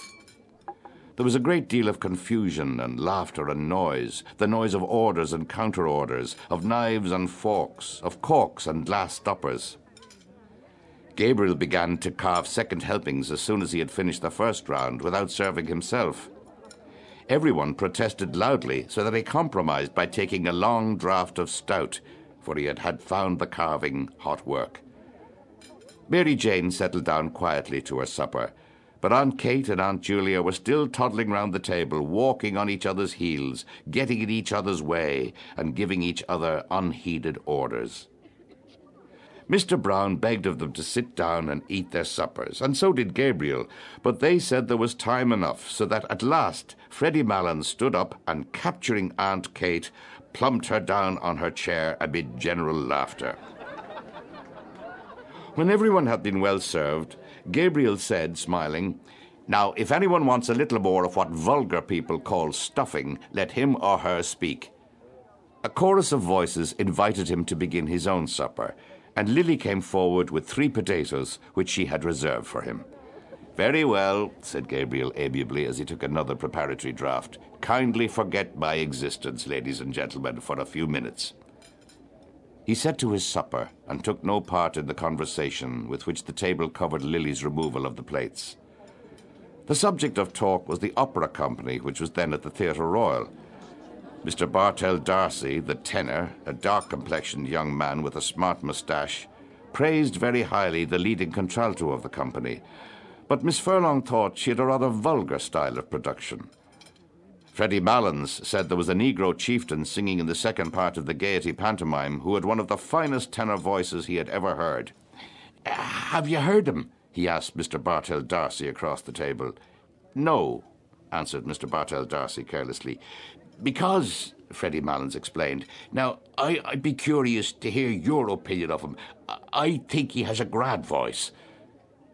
There was a great deal of confusion and laughter and noise, the noise of orders and counter orders, of knives and forks, of corks and glass stoppers. Gabriel began to carve second helpings as soon as he had finished the first round without serving himself. Everyone protested loudly, so that he compromised by taking a long draught of stout, for he had had found the carving hot work. Mary Jane settled down quietly to her supper, but Aunt Kate and Aunt Julia were still toddling round the table, walking on each other's heels, getting in each other's way, and giving each other unheeded orders. Mr. Brown begged of them to sit down and eat their suppers, and so did Gabriel, but they said there was time enough, so that at last Freddy Malins stood up and, capturing Aunt Kate, plumped her down on her chair amid general laughter. When everyone had been well served, Gabriel said, smiling, Now, if anyone wants a little more of what vulgar people call stuffing, let him or her speak. A chorus of voices invited him to begin his own supper, and Lily came forward with three potatoes which she had reserved for him. Very well, said Gabriel amiably as he took another preparatory draught. Kindly forget my existence, ladies and gentlemen, for a few minutes. He set to his supper and took no part in the conversation with which the table covered Lily's removal of the plates. The subject of talk was the opera company, which was then at the Theatre Royal. Mr. Bartell D'Arcy, the tenor, a dark complexioned young man with a smart moustache, praised very highly the leading contralto of the company, but Miss Furlong thought she had a rather vulgar style of production. Freddy Malins said there was a Negro chieftain singing in the second part of the Gaiety pantomime who had one of the finest tenor voices he had ever heard. Have you heard him? he asked Mr. Bartell D'Arcy across the table. No, answered Mr. Bartell D'Arcy carelessly. Because, Freddy Malins explained. Now, I, would be curious to hear your opinion of him. I, I think he has a grad voice.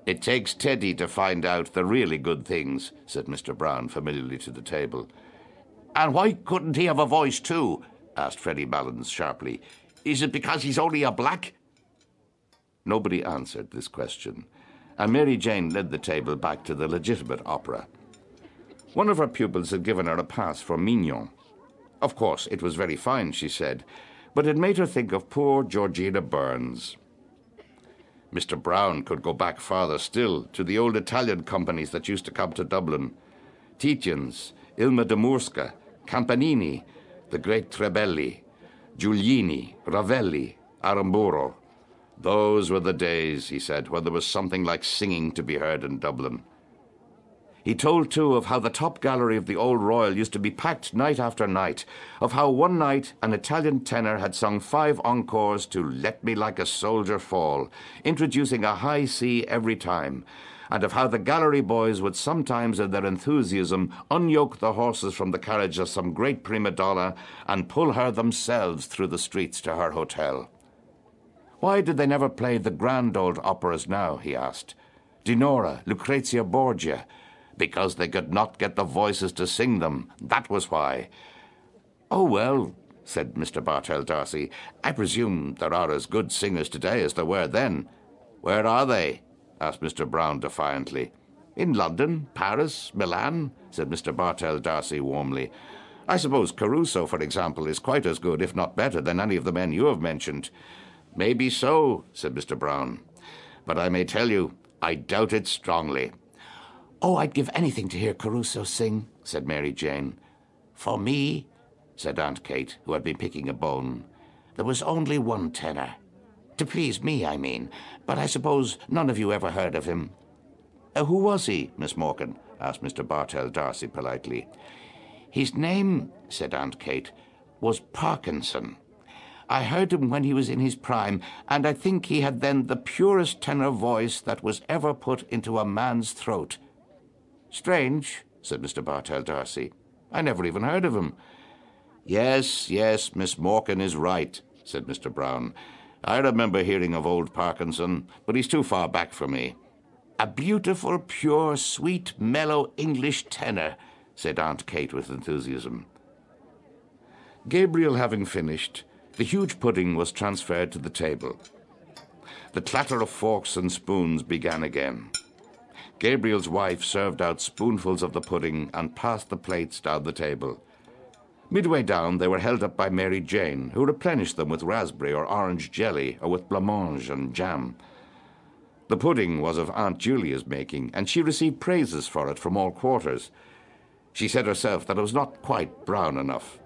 It takes Teddy to find out the really good things, said Mr. Brown familiarly to the table. And why couldn't he have a voice too? asked Freddy Malins sharply. Is it because he's only a black? Nobody answered this question, and Mary Jane led the table back to the legitimate opera. One of her pupils had given her a pass for Mignon. Of course, it was very fine, she said, but it made her think of poor Georgina Burns. Mr. Brown could go back farther still to the old Italian companies that used to come to Dublin Tietjens, Ilma de Murska, Campanini, the great Trebelli, Giuglini, Ravelli, Aramburo. Those were the days, he said, when there was something like singing to be heard in Dublin. He told, too, of how the top gallery of the Old Royal used to be packed night after night, of how one night an Italian tenor had sung five encores to Let Me Like a Soldier Fall, introducing a high C every time, and of how the gallery boys would sometimes, in their enthusiasm, unyoke the horses from the carriage of some great prima donna and pull her themselves through the streets to her hotel. Why did they never play the grand old operas now? he asked. Dinorah, Lucrezia Borgia. Because they could not get the voices to sing them. That was why. Oh, well, said Mr. Bartell D'Arcy, I presume there are as good singers today as there were then. Where are they? Asked Mr. Brown defiantly. In London, Paris, Milan, said Mr. Bartell D'Arcy warmly. I suppose Caruso, for example, is quite as good, if not better, than any of the men you have mentioned. Maybe so, said Mr. Brown. But I may tell you, I doubt it strongly. Oh, I'd give anything to hear Caruso sing, said Mary Jane. For me, said Aunt Kate, who had been picking a bone, there was only one tenor. To please me, I mean. But I suppose none of you ever heard of him. Uh, who was he, Miss Morkan? asked Mr. Bartell D'Arcy politely. His name, said Aunt Kate, was Parkinson. I heard him when he was in his prime, and I think he had then the purest tenor voice that was ever put into a man's throat. Strange, said Mr. Bartell D'Arcy. I never even heard of him. Yes, yes, Miss Morkan is right, said Mr. Brown. I remember hearing of old Parkinson, but he's too far back for me. A beautiful, pure, sweet, mellow English tenor, said Aunt Kate with enthusiasm. Gabriel having finished, the huge pudding was transferred to the table. The clatter of forks and spoons began again. Gabriel's wife served out spoonfuls of the pudding and passed the plates down the table. Midway down, they were held up by Mary Jane, who replenished them with raspberry or orange jelly, or with blancmange and jam. The pudding was of Aunt Julia's making, and she received praises for it from all quarters. She said herself that it was not quite brown enough.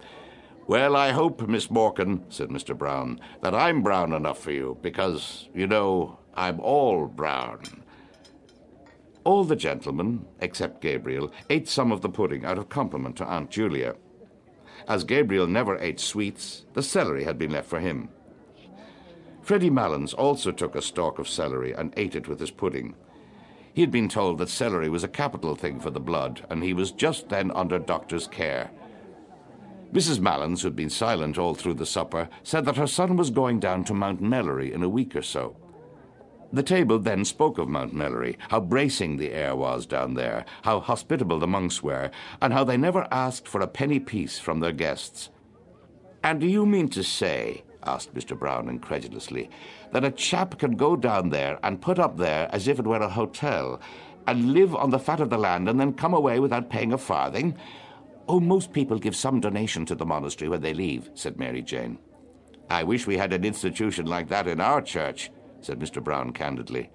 Well, I hope, Miss Morkan, said Mr. Brown, that I'm brown enough for you, because, you know, I'm all brown. All the gentlemen, except Gabriel, ate some of the pudding out of compliment to Aunt Julia. As Gabriel never ate sweets, the celery had been left for him. Freddy Malins also took a stalk of celery and ate it with his pudding. He had been told that celery was a capital thing for the blood, and he was just then under doctor's care. Mrs. Malins, who had been silent all through the supper, said that her son was going down to Mount Melleray in a week or so. The table then spoke of Mount Melleray, how bracing the air was down there, how hospitable the monks were, and how they never asked for a penny piece from their guests. And do you mean to say, asked Mr. Brown incredulously, that a chap can go down there and put up there as if it were a hotel, and live on the fat of the land and then come away without paying a farthing? Oh, most people give some donation to the monastery when they leave, said Mary Jane. I wish we had an institution like that in our church, said Mr. Brown candidly.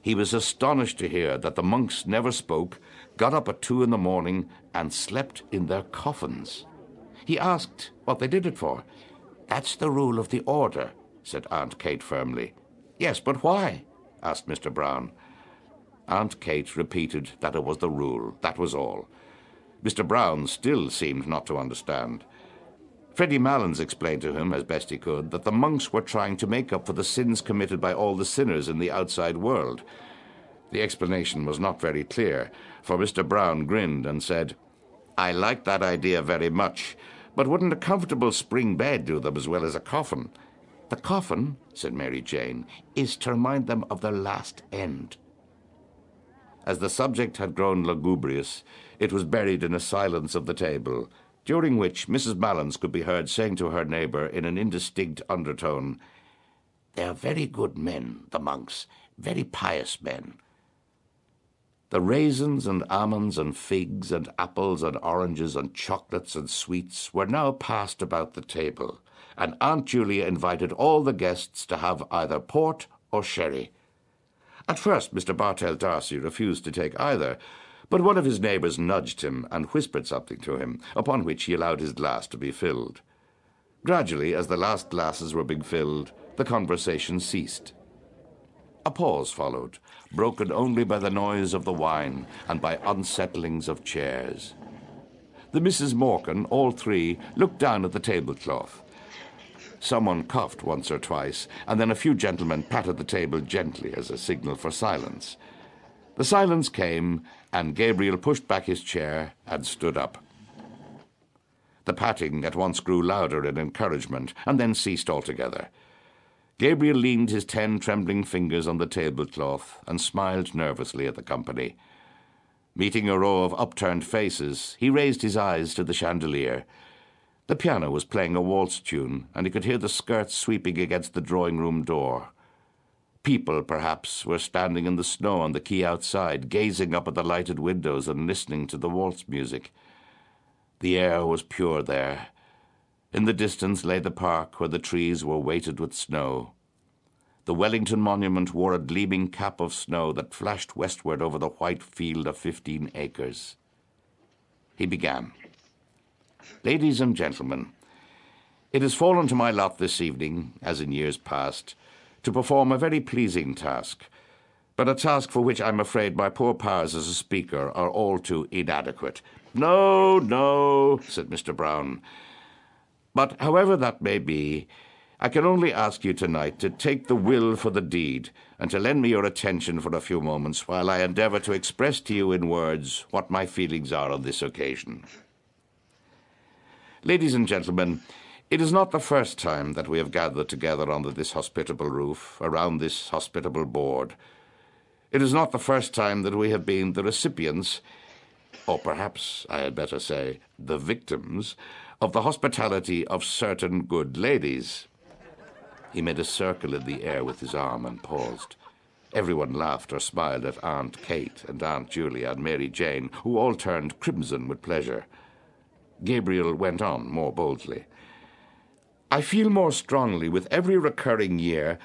He was astonished to hear that the monks never spoke, got up at two in the morning, and slept in their coffins. He asked what they did it for. That's the rule of the order, said Aunt Kate firmly. Yes, but why? asked Mr. Brown. Aunt Kate repeated that it was the rule, that was all. Mr. Brown still seemed not to understand. Freddy Malins explained to him, as best he could, that the monks were trying to make up for the sins committed by all the sinners in the outside world. The explanation was not very clear, for Mr. Brown grinned and said, I like that idea very much, but wouldn't a comfortable spring bed do them as well as a coffin? The coffin, said Mary Jane, is to remind them of their last end. As the subject had grown lugubrious, it was buried in a silence of the table, during which Mrs. Malins could be heard saying to her neighbour in an indistinct undertone, They are very good men, the monks, very pious men. The raisins and almonds and figs and apples and oranges and chocolates and sweets were now passed about the table, and Aunt Julia invited all the guests to have either port or sherry. At first, Mr. Bartell D'Arcy refused to take either, but one of his neighbours nudged him and whispered something to him, upon which he allowed his glass to be filled. Gradually, as the last glasses were being filled, the conversation ceased. A pause followed, broken only by the noise of the wine and by unsettlings of chairs. The Misses Morkan, all three, looked down at the tablecloth. Someone coughed once or twice, and then a few gentlemen patted the table gently as a signal for silence. The silence came, and Gabriel pushed back his chair and stood up. The patting at once grew louder in encouragement, and then ceased altogether. Gabriel leaned his ten trembling fingers on the tablecloth and smiled nervously at the company. Meeting a row of upturned faces, he raised his eyes to the chandelier. The piano was playing a waltz tune, and he could hear the skirts sweeping against the drawing room door. People, perhaps, were standing in the snow on the quay outside, gazing up at the lighted windows and listening to the waltz music. The air was pure there. In the distance lay the park where the trees were weighted with snow. The Wellington Monument wore a gleaming cap of snow that flashed westward over the white field of fifteen acres. He began. Ladies and gentlemen, it has fallen to my lot this evening, as in years past, to perform a very pleasing task, but a task for which I'm afraid my poor powers as a speaker are all too inadequate. No, no, said Mr. Brown. But however that may be, I can only ask you tonight to take the will for the deed and to lend me your attention for a few moments while I endeavour to express to you in words what my feelings are on this occasion. Ladies and gentlemen, it is not the first time that we have gathered together under this hospitable roof, around this hospitable board. It is not the first time that we have been the recipients, or perhaps I had better say, the victims, of the hospitality of certain good ladies. He made a circle in the air with his arm and paused. Everyone laughed or smiled at Aunt Kate and Aunt Julia and Mary Jane, who all turned crimson with pleasure. Gabriel went on more boldly. I feel more strongly with every recurring year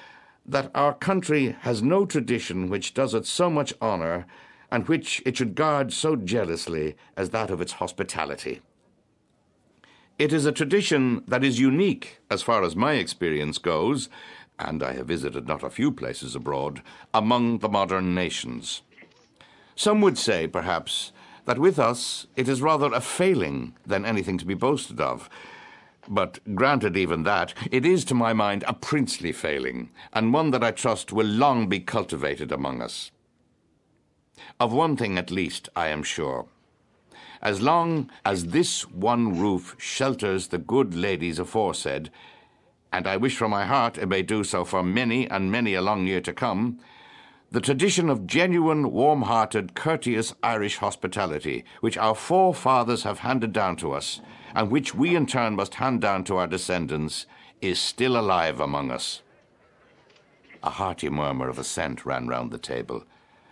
that our country has no tradition which does it so much honor and which it should guard so jealously as that of its hospitality. It is a tradition that is unique, as far as my experience goes, and I have visited not a few places abroad, among the modern nations. Some would say, perhaps, that with us it is rather a failing than anything to be boasted of, but granted even that, it is to my mind a princely failing, and one that I trust will long be cultivated among us. Of one thing at least I am sure. As long as this one roof shelters the good ladies aforesaid, and I wish from my heart it may do so for many and many a long year to come, the tradition of genuine, warm hearted, courteous Irish hospitality, which our forefathers have handed down to us, and which we in turn must hand down to our descendants, is still alive among us. A hearty murmur of assent ran round the table.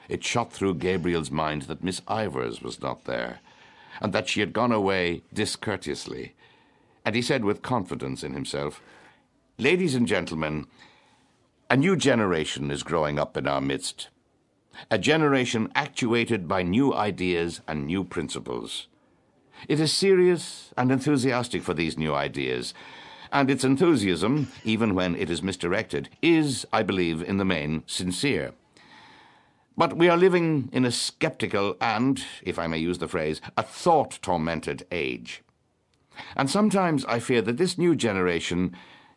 It shot through Gabriel's mind that Miss Ivors was not there, and that she had gone away discourteously. And he said with confidence in himself, Ladies and gentlemen, a new generation is growing up in our midst. a generation actuated by new ideas and new principles. It is serious and enthusiastic for these new ideas, and its enthusiasm, even when it is misdirected, is, I believe, in the main, sincere. But we are living in a skeptical and, if I may use the phrase, a thought tormented age. And sometimes I fear that this new generation,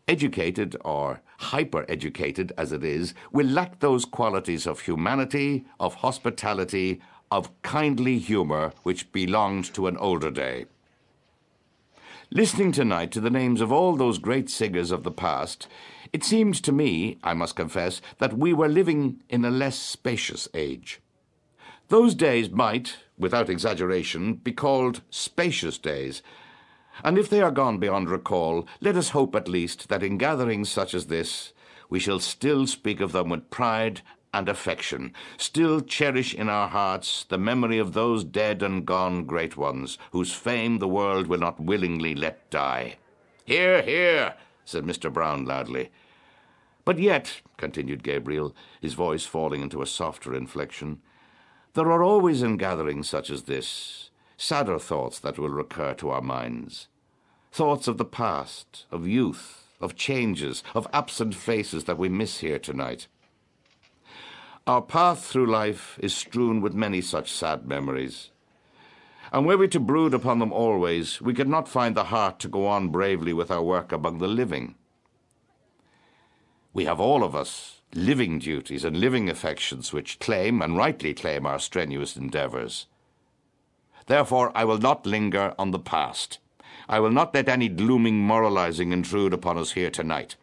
educated or hyper educated as it is, will lack those qualities of humanity, of hospitality, of kindly humour which belonged to an older day. Listening tonight to the names of all those great singers of the past, it seemed to me, I must confess, that we were living in a less spacious age. Those days might, without exaggeration, be called spacious days, and if they are gone beyond recall, let us hope at least that in gatherings such as this, we shall still speak of them with pride and affection, still cherish in our hearts the memory of those dead and gone great ones, whose fame the world will not willingly let die. Hear, hear, said Mr. Brown loudly. But yet, continued Gabriel, his voice falling into a softer inflection, there are always in gatherings such as this sadder thoughts that will recur to our minds. Thoughts of the past, of youth, of changes, of absent faces that we miss here tonight. Our path through life is strewn with many such sad memories. And were we to brood upon them always, we could not find the heart to go on bravely with our work among the living. We have all of us living duties and living affections which claim, and rightly claim, our strenuous endeavours. Therefore, I will not linger on the past. I will not let any glooming moralizing intrude upon us here tonight.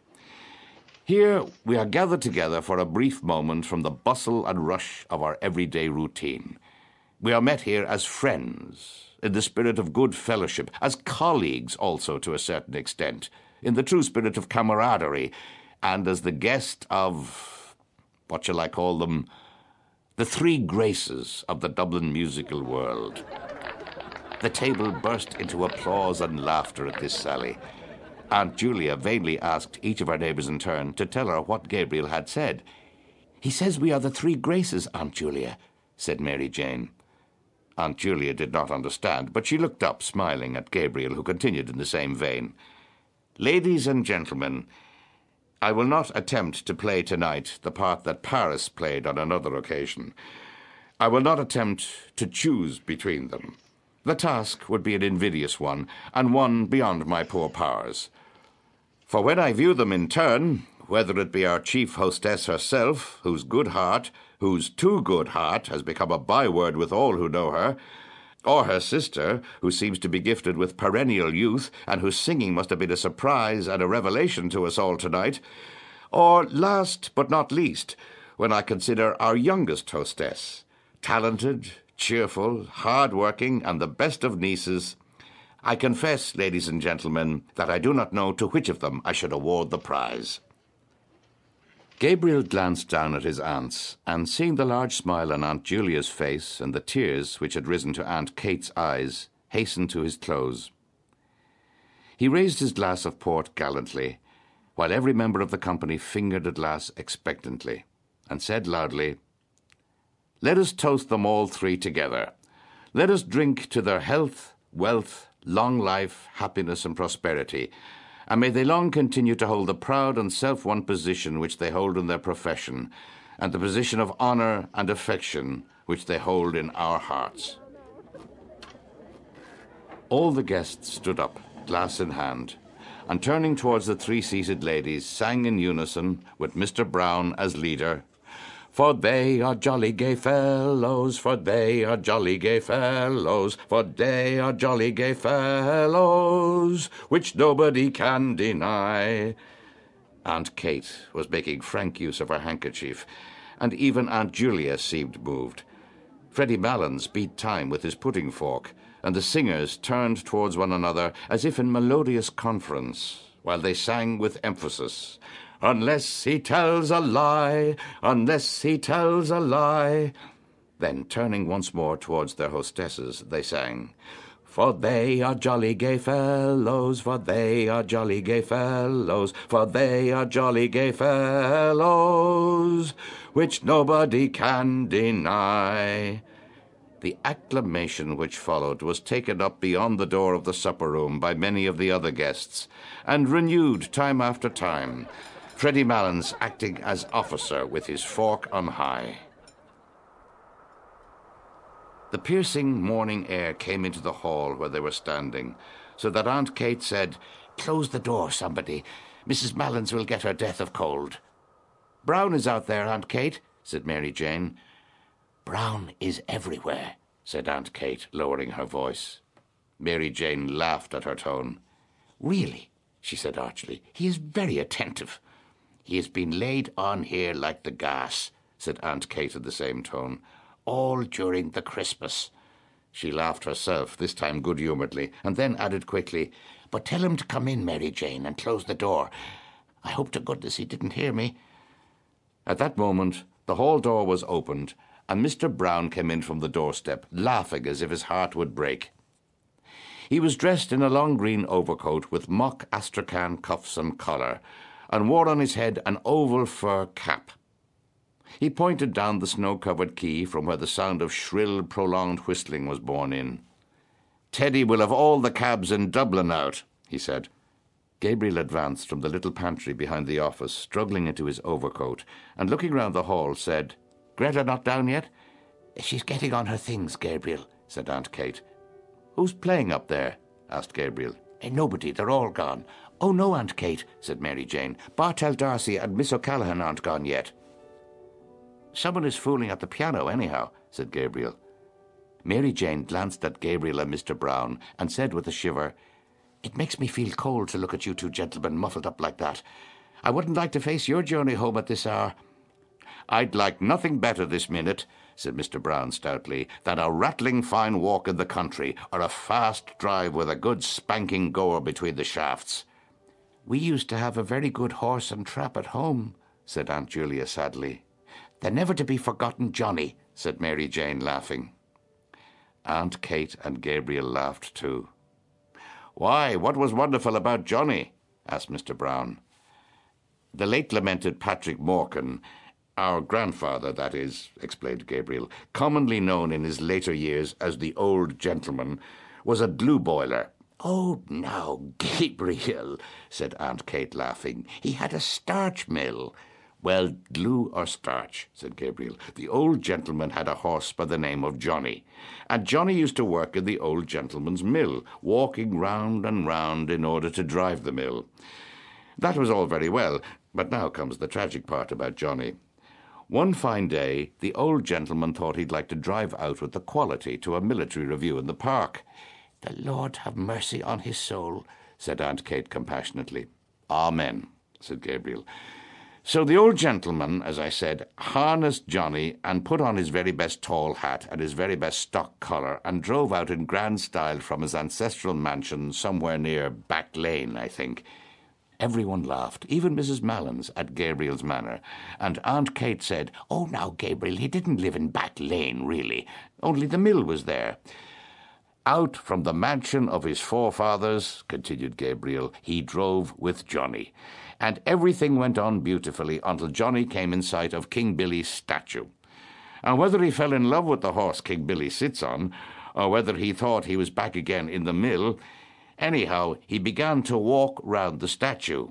Here we are gathered together for a brief moment from the bustle and rush of our everyday routine. We are met here as friends, in the spirit of good fellowship, as colleagues also to a certain extent, in the true spirit of camaraderie, and as the guest of, what shall I call them, the three graces of the Dublin musical world. The table burst into applause and laughter at this sally. Aunt Julia vainly asked each of our neighbours in turn to tell her what Gabriel had said. He says we are the three graces, Aunt Julia, said Mary Jane. Aunt Julia did not understand, but she looked up, smiling at Gabriel, who continued in the same vein. Ladies and gentlemen, I will not attempt to play tonight the part that Paris played on another occasion. I will not attempt to choose between them. The task would be an invidious one, and one beyond my poor powers. For when I view them in turn, whether it be our chief hostess herself, whose good heart, whose too good heart, has become a byword with all who know her, or her sister, who seems to be gifted with perennial youth, and whose singing must have been a surprise and a revelation to us all tonight, or last but not least, when I consider our youngest hostess, talented, cheerful, hard-working, and the best of nieces, I confess, ladies and gentlemen, that I do not know to which of them I should award the prize. Gabriel glanced down at his aunts, and seeing the large smile on Aunt Julia's face and the tears which had risen to Aunt Kate's eyes, hastened to his close. He raised his glass of port gallantly, while every member of the company fingered a glass expectantly, and said loudly, let us toast them all three together. Let us drink to their health, wealth, long life, happiness, and prosperity, and may they long continue to hold the proud and self won position which they hold in their profession, and the position of honour and affection which they hold in our hearts. All the guests stood up, glass in hand, and turning towards the three seated ladies, sang in unison, with Mr. Brown as leader, for they are jolly gay fellows, for they are jolly gay fellows, for they are jolly gay fellows, which nobody can deny. Aunt Kate was making frank use of her handkerchief, and even Aunt Julia seemed moved. Freddy Malins beat time with his pudding fork, and the singers turned towards one another as if in melodious conference, while they sang with emphasis unless he tells a lie, unless he tells a lie. Then, turning once more towards their hostesses, they sang, For they are jolly gay fellows, for they are jolly gay fellows, for they are jolly gay fellows, which nobody can deny. The acclamation which followed was taken up beyond the door of the supper room by many of the other guests, and renewed time after time, Freddy Malins acting as officer with his fork on high. The piercing morning air came into the hall where they were standing, so that Aunt Kate said, Close the door, somebody. Mrs. Malins will get her death of cold. Brown is out there, Aunt Kate, said Mary Jane. Brown is everywhere, said Aunt Kate, lowering her voice. Mary Jane laughed at her tone. Really, she said archly, he is very attentive. He has been laid on here like the gas, said Aunt Kate in the same tone all during the Christmas. She laughed herself, this time good humouredly, and then added quickly, But tell him to come in, Mary Jane, and close the door. I hope to goodness he didn't hear me. At that moment, the hall door was opened, and Mr. Brown came in from the doorstep, laughing as if his heart would break. He was dressed in a long green overcoat with mock astrakhan cuffs and collar, and wore on his head an oval fur cap. He pointed down the snow covered quay from where the sound of shrill, prolonged whistling was borne in. Teddy will have all the cabs in Dublin out, he said. Gabriel advanced from the little pantry behind the office, struggling into his overcoat, and looking round the hall, said, Greta not down yet? She's getting on her things, Gabriel, said Aunt Kate. Who's playing up there? asked Gabriel. Eh, nobody, they're all gone. Oh, no, Aunt Kate, said Mary Jane. Bartell D'Arcy and Miss O'Callaghan aren't gone yet. Someone is fooling at the piano, anyhow, said Gabriel. Mary Jane glanced at Gabriel and Mr. Brown and said with a shiver, It makes me feel cold to look at you two gentlemen muffled up like that. I wouldn't like to face your journey home at this hour. I'd like nothing better this minute, said Mr. Brown stoutly, than a rattling fine walk in the country or a fast drive with a good spanking goer between the shafts. We used to have a very good horse and trap at home, said Aunt Julia sadly. The never to be forgotten Johnny, said Mary Jane, laughing. Aunt Kate and Gabriel laughed too. Why, what was wonderful about Johnny? asked Mr. Brown. The late lamented Patrick Morkan, our grandfather, that is, explained Gabriel, commonly known in his later years as the old gentleman, was a glue boiler. Oh, now, Gabriel, said Aunt Kate, laughing. He had a starch mill. Well, glue or starch, said Gabriel. The old gentleman had a horse by the name of Johnny, and Johnny used to work in the old gentleman's mill, walking round and round in order to drive the mill. That was all very well, but now comes the tragic part about Johnny. One fine day, the old gentleman thought he'd like to drive out with the quality to a military review in the park. The Lord have mercy on his soul, said Aunt Kate compassionately. Amen, said Gabriel. So the old gentleman, as I said, harnessed Johnny and put on his very best tall hat and his very best stock collar and drove out in grand style from his ancestral mansion somewhere near Back Lane, I think. Everyone laughed, even Mrs. Malins, at Gabriel's manner, and Aunt Kate said, Oh, now, Gabriel, he didn't live in Back Lane, really. Only the mill was there. Out from the mansion of his forefathers, continued Gabriel, he drove with Johnny and everything went on beautifully until Johnny came in sight of King Billy's statue. And whether he fell in love with the horse King Billy sits on, or whether he thought he was back again in the mill, anyhow, he began to walk round the statue.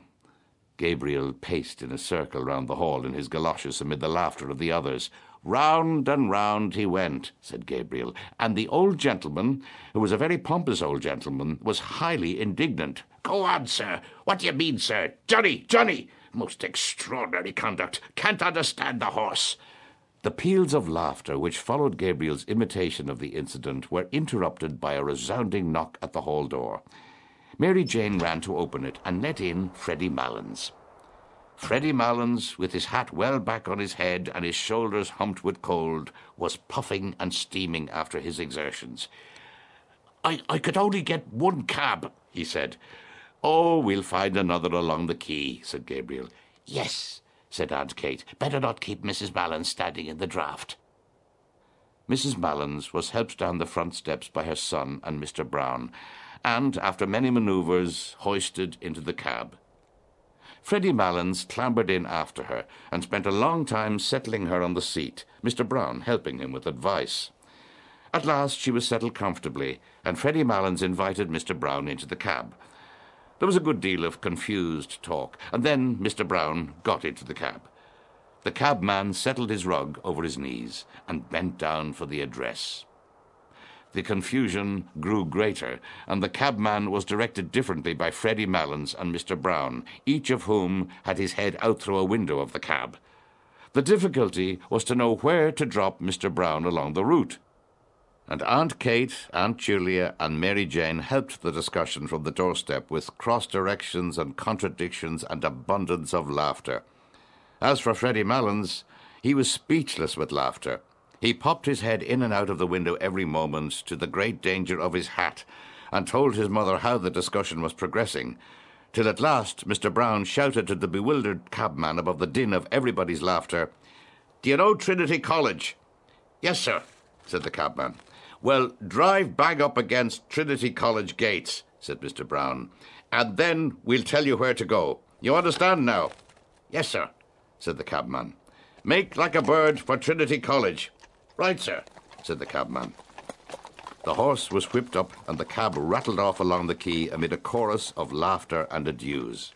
Gabriel paced in a circle round the hall in his galoshes amid the laughter of the others. Round and round he went, said Gabriel, and the old gentleman, who was a very pompous old gentleman, was highly indignant. Go on, sir. What do you mean, sir? Johnny, Johnny! Most extraordinary conduct. Can't understand the horse. The peals of laughter which followed Gabriel's imitation of the incident were interrupted by a resounding knock at the hall door. Mary Jane ran to open it and let in Freddy Malins. Freddy Malins, with his hat well back on his head and his shoulders humped with cold, was puffing and steaming after his exertions. I, I could only get one cab, he said. Oh, we'll find another along the quay, said Gabriel. Yes, said Aunt Kate. Better not keep Mrs. Malins standing in the draught. Mrs. Malins was helped down the front steps by her son and Mr. Brown, and, after many manoeuvres, hoisted into the cab. Freddy Malins clambered in after her and spent a long time settling her on the seat, Mr. Brown helping him with advice. At last she was settled comfortably, and Freddy Malins invited Mr. Brown into the cab. There was a good deal of confused talk, and then Mr. Brown got into the cab. The cabman settled his rug over his knees and bent down for the address. The confusion grew greater, and the cabman was directed differently by Freddy Malins and Mr. Brown, each of whom had his head out through a window of the cab. The difficulty was to know where to drop Mr. Brown along the route. And Aunt Kate, Aunt Julia, and Mary Jane helped the discussion from the doorstep with cross directions and contradictions and abundance of laughter. As for Freddy Malins, he was speechless with laughter. He popped his head in and out of the window every moment, to the great danger of his hat, and told his mother how the discussion was progressing, till at last Mr. Brown shouted to the bewildered cabman above the din of everybody's laughter, Do you know Trinity College? Yes, sir, said the cabman. Well, drive bang up against Trinity College gates, said Mr. Brown, and then we'll tell you where to go. You understand now? Yes, sir, said the cabman. Make like a bird for Trinity College. Right, sir, said the cabman. The horse was whipped up, and the cab rattled off along the quay amid a chorus of laughter and adieus.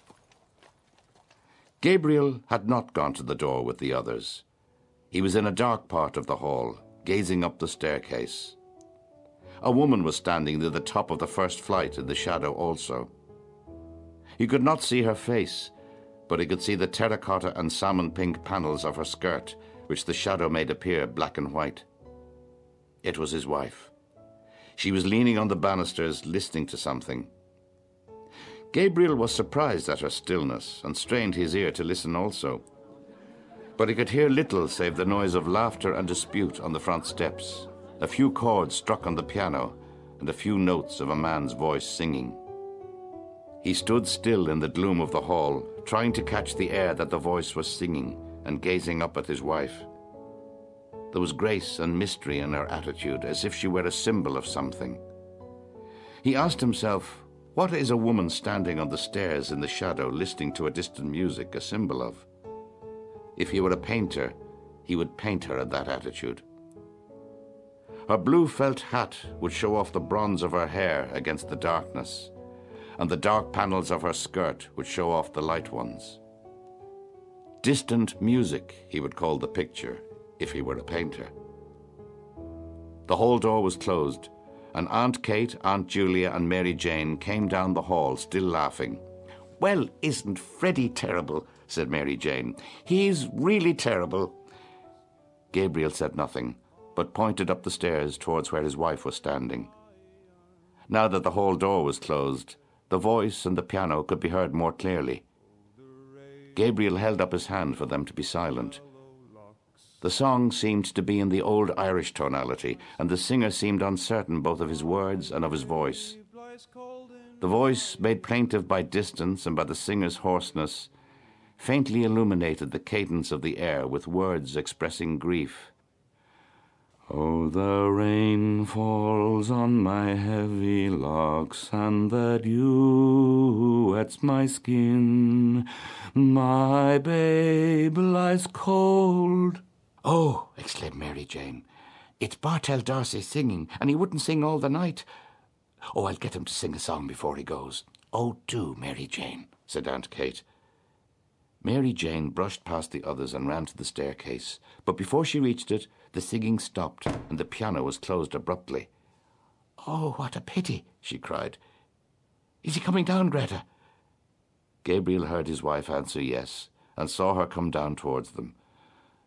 Gabriel had not gone to the door with the others. He was in a dark part of the hall, gazing up the staircase. A woman was standing near the top of the first flight in the shadow also. He could not see her face, but he could see the terracotta and salmon pink panels of her skirt which the shadow made appear black and white. It was his wife. She was leaning on the banisters, listening to something. Gabriel was surprised at her stillness and strained his ear to listen also. But he could hear little save the noise of laughter and dispute on the front steps, a few chords struck on the piano, and a few notes of a man's voice singing. He stood still in the gloom of the hall, trying to catch the air that the voice was singing and gazing up at his wife. There was grace and mystery in her attitude, as if she were a symbol of something. He asked himself, what is a woman standing on the stairs in the shadow listening to a distant music a symbol of? If he were a painter, he would paint her in that attitude. Her blue felt hat would show off the bronze of her hair against the darkness, and the dark panels of her skirt would show off the light ones. Distant music, he would call the picture, if he were a painter. The hall door was closed, and Aunt Kate, Aunt Julia, and Mary Jane came down the hall, still laughing. Well, isn't Freddy terrible? said Mary Jane. He's really terrible. Gabriel said nothing, but pointed up the stairs towards where his wife was standing. Now that the hall door was closed, the voice and the piano could be heard more clearly. Gabriel held up his hand for them to be silent. The song seemed to be in the old Irish tonality, and the singer seemed uncertain both of his words and of his voice. The voice, made plaintive by distance and by the singer's hoarseness, faintly illuminated the cadence of the air with words expressing grief. Oh, the rain falls on my heavy locks, and the dew wets my skin. My babe lies cold. Oh, exclaimed Mary Jane, it's Bartell D'Arcy singing, and he wouldn't sing all the night. Oh, I'll get him to sing a song before he goes. Oh, do, Mary Jane, said Aunt Kate. Mary Jane brushed past the others and ran to the staircase, but before she reached it, the singing stopped and the piano was closed abruptly. Oh, what a pity, she cried. Is he coming down, Greta? Gabriel heard his wife answer yes, and saw her come down towards them.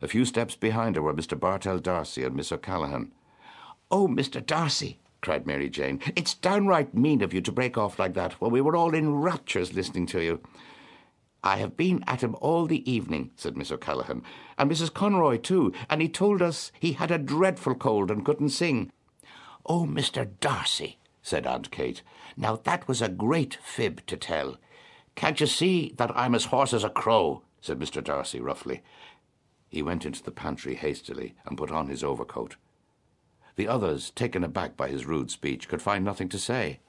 A few steps behind her were Mr. Bartell D'Arcy and Miss O'Callaghan. Oh, Mr. D'Arcy, cried Mary Jane, it's downright mean of you to break off like that when we were all in raptures listening to you. I have been at him all the evening, said Miss O'Callaghan, and Mrs. Conroy too, and he told us he had a dreadful cold and couldn't sing. Oh, Mr. D'Arcy, said Aunt Kate, now that was a great fib to tell. Can't you see that I'm as hoarse as a crow? said Mr. D'Arcy roughly. He went into the pantry hastily and put on his overcoat. The others, taken aback by his rude speech, could find nothing to say.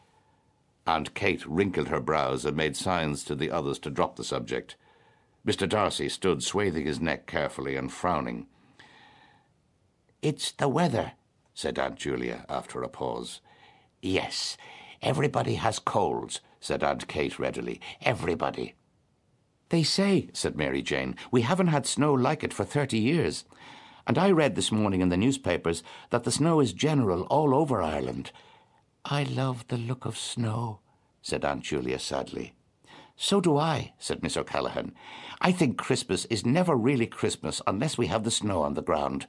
Aunt Kate wrinkled her brows and made signs to the others to drop the subject. Mr. D'Arcy stood swathing his neck carefully and frowning. It's the weather, said Aunt Julia after a pause. Yes, everybody has colds, said Aunt Kate readily. Everybody. They say, said Mary Jane, we haven't had snow like it for thirty years. And I read this morning in the newspapers that the snow is general all over Ireland. I love the look of snow, said Aunt Julia sadly. So do I, said Miss O'Callaghan. I think Christmas is never really Christmas unless we have the snow on the ground.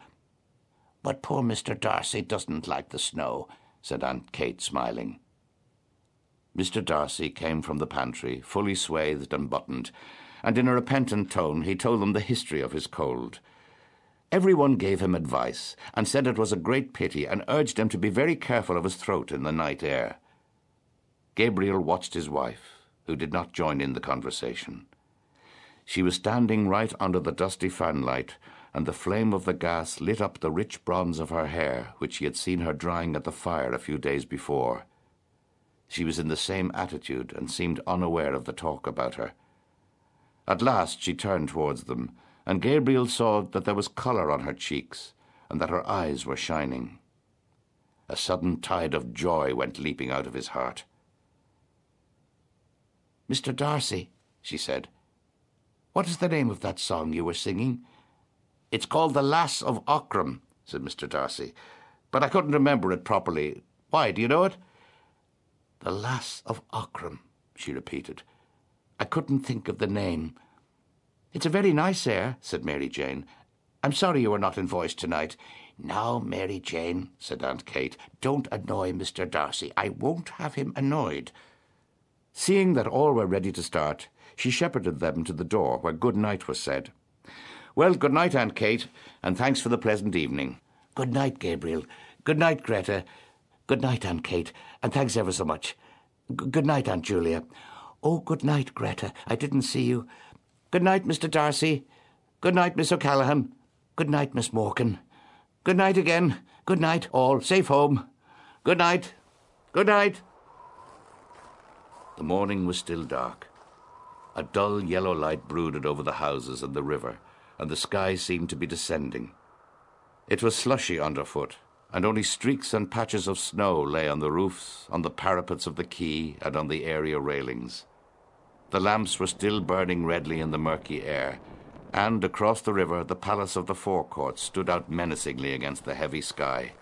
But poor Mr. D'Arcy doesn't like the snow, said Aunt Kate, smiling. Mr. D'Arcy came from the pantry, fully swathed and buttoned, and in a repentant tone he told them the history of his cold. Everyone gave him advice, and said it was a great pity, and urged him to be very careful of his throat in the night air. Gabriel watched his wife, who did not join in the conversation. She was standing right under the dusty fanlight, and the flame of the gas lit up the rich bronze of her hair, which he had seen her drying at the fire a few days before. She was in the same attitude and seemed unaware of the talk about her. At last she turned towards them, and Gabriel saw that there was colour on her cheeks and that her eyes were shining. A sudden tide of joy went leaping out of his heart. Mr. D'Arcy, she said, what is the name of that song you were singing? It's called The Lass of Aughrim, said Mr. D'Arcy, but I couldn't remember it properly. Why, do you know it? The Lass of Aughrim, she repeated. I couldn't think of the name. It's a very nice air, said Mary Jane. I'm sorry you were not in voice tonight. Now, Mary Jane, said Aunt Kate, don't annoy Mr. D'Arcy. I won't have him annoyed. Seeing that all were ready to start, she shepherded them to the door where good night was said. Well, good night, Aunt Kate, and thanks for the pleasant evening. Good night, Gabriel. Good night, Greta. Good night, Aunt Kate, and thanks ever so much. G good night, Aunt Julia. Oh, good night, Greta. I didn't see you. Good night, Mr. D'Arcy. Good night, Miss O'Callaghan. Good night, Miss Morkan. Good night again. Good night, all. Safe home. Good night. Good night. The morning was still dark. A dull yellow light brooded over the houses and the river, and the sky seemed to be descending. It was slushy underfoot, and only streaks and patches of snow lay on the roofs, on the parapets of the quay, and on the area railings. The lamps were still burning redly in the murky air, and across the river the palace of the Four Courts stood out menacingly against the heavy sky.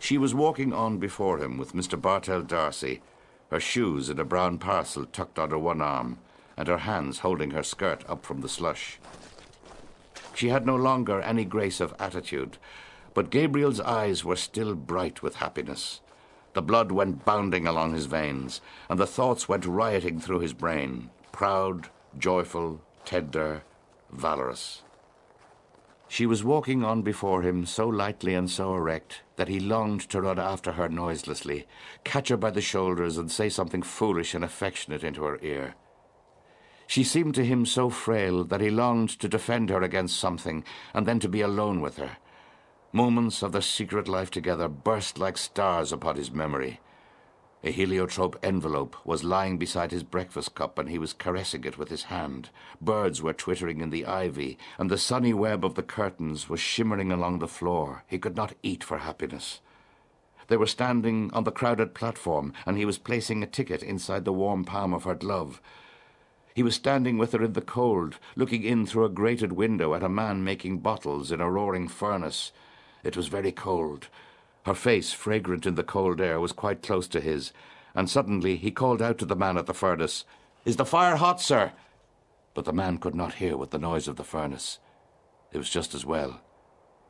She was walking on before him with Mr. Bartell D'Arcy, her shoes in a brown parcel tucked under one arm, and her hands holding her skirt up from the slush. She had no longer any grace of attitude, but Gabriel's eyes were still bright with happiness. The blood went bounding along his veins, and the thoughts went rioting through his brain, proud, joyful, tender, valorous. She was walking on before him so lightly and so erect that he longed to run after her noiselessly, catch her by the shoulders, and say something foolish and affectionate into her ear. She seemed to him so frail that he longed to defend her against something, and then to be alone with her, Moments of their secret life together burst like stars upon his memory. A heliotrope envelope was lying beside his breakfast cup, and he was caressing it with his hand. Birds were twittering in the ivy, and the sunny web of the curtains was shimmering along the floor. He could not eat for happiness. They were standing on the crowded platform, and he was placing a ticket inside the warm palm of her glove. He was standing with her in the cold, looking in through a grated window at a man making bottles in a roaring furnace. It was very cold. Her face, fragrant in the cold air, was quite close to his, and suddenly he called out to the man at the furnace, Is the fire hot, sir? But the man could not hear with the noise of the furnace. It was just as well.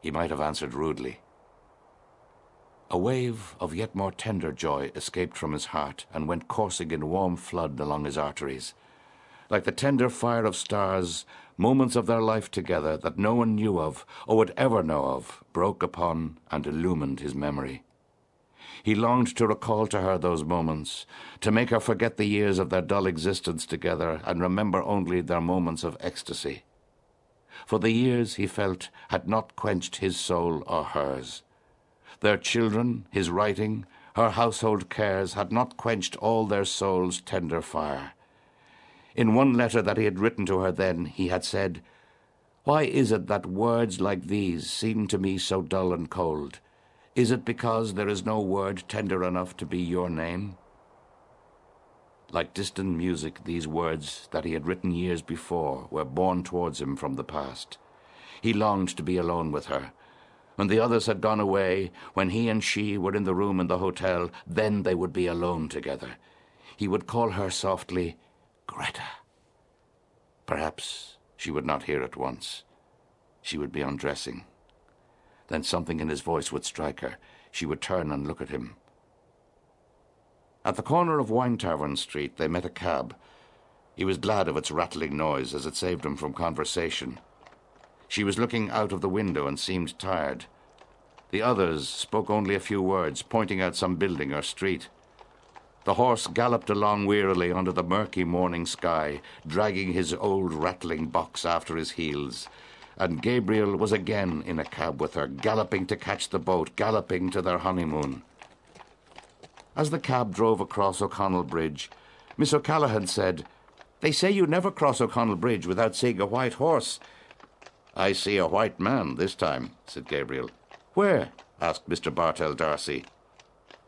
He might have answered rudely. A wave of yet more tender joy escaped from his heart and went coursing in warm flood along his arteries. Like the tender fire of stars, moments of their life together that no one knew of or would ever know of broke upon and illumined his memory. He longed to recall to her those moments, to make her forget the years of their dull existence together and remember only their moments of ecstasy. For the years, he felt, had not quenched his soul or hers. Their children, his writing, her household cares had not quenched all their souls' tender fire. In one letter that he had written to her then, he had said, Why is it that words like these seem to me so dull and cold? Is it because there is no word tender enough to be your name? Like distant music, these words that he had written years before were borne towards him from the past. He longed to be alone with her. When the others had gone away, when he and she were in the room in the hotel, then they would be alone together. He would call her softly, Greta. Perhaps she would not hear at once. She would be undressing. Then something in his voice would strike her. She would turn and look at him. At the corner of Wine Tavern Street, they met a cab. He was glad of its rattling noise, as it saved him from conversation. She was looking out of the window and seemed tired. The others spoke only a few words, pointing out some building or street. The horse galloped along wearily under the murky morning sky, dragging his old rattling box after his heels. And Gabriel was again in a cab with her, galloping to catch the boat, galloping to their honeymoon. As the cab drove across O'Connell Bridge, Miss O'Callaghan said, They say you never cross O'Connell Bridge without seeing a white horse. I see a white man this time, said Gabriel. Where? asked Mr. Bartell D'Arcy.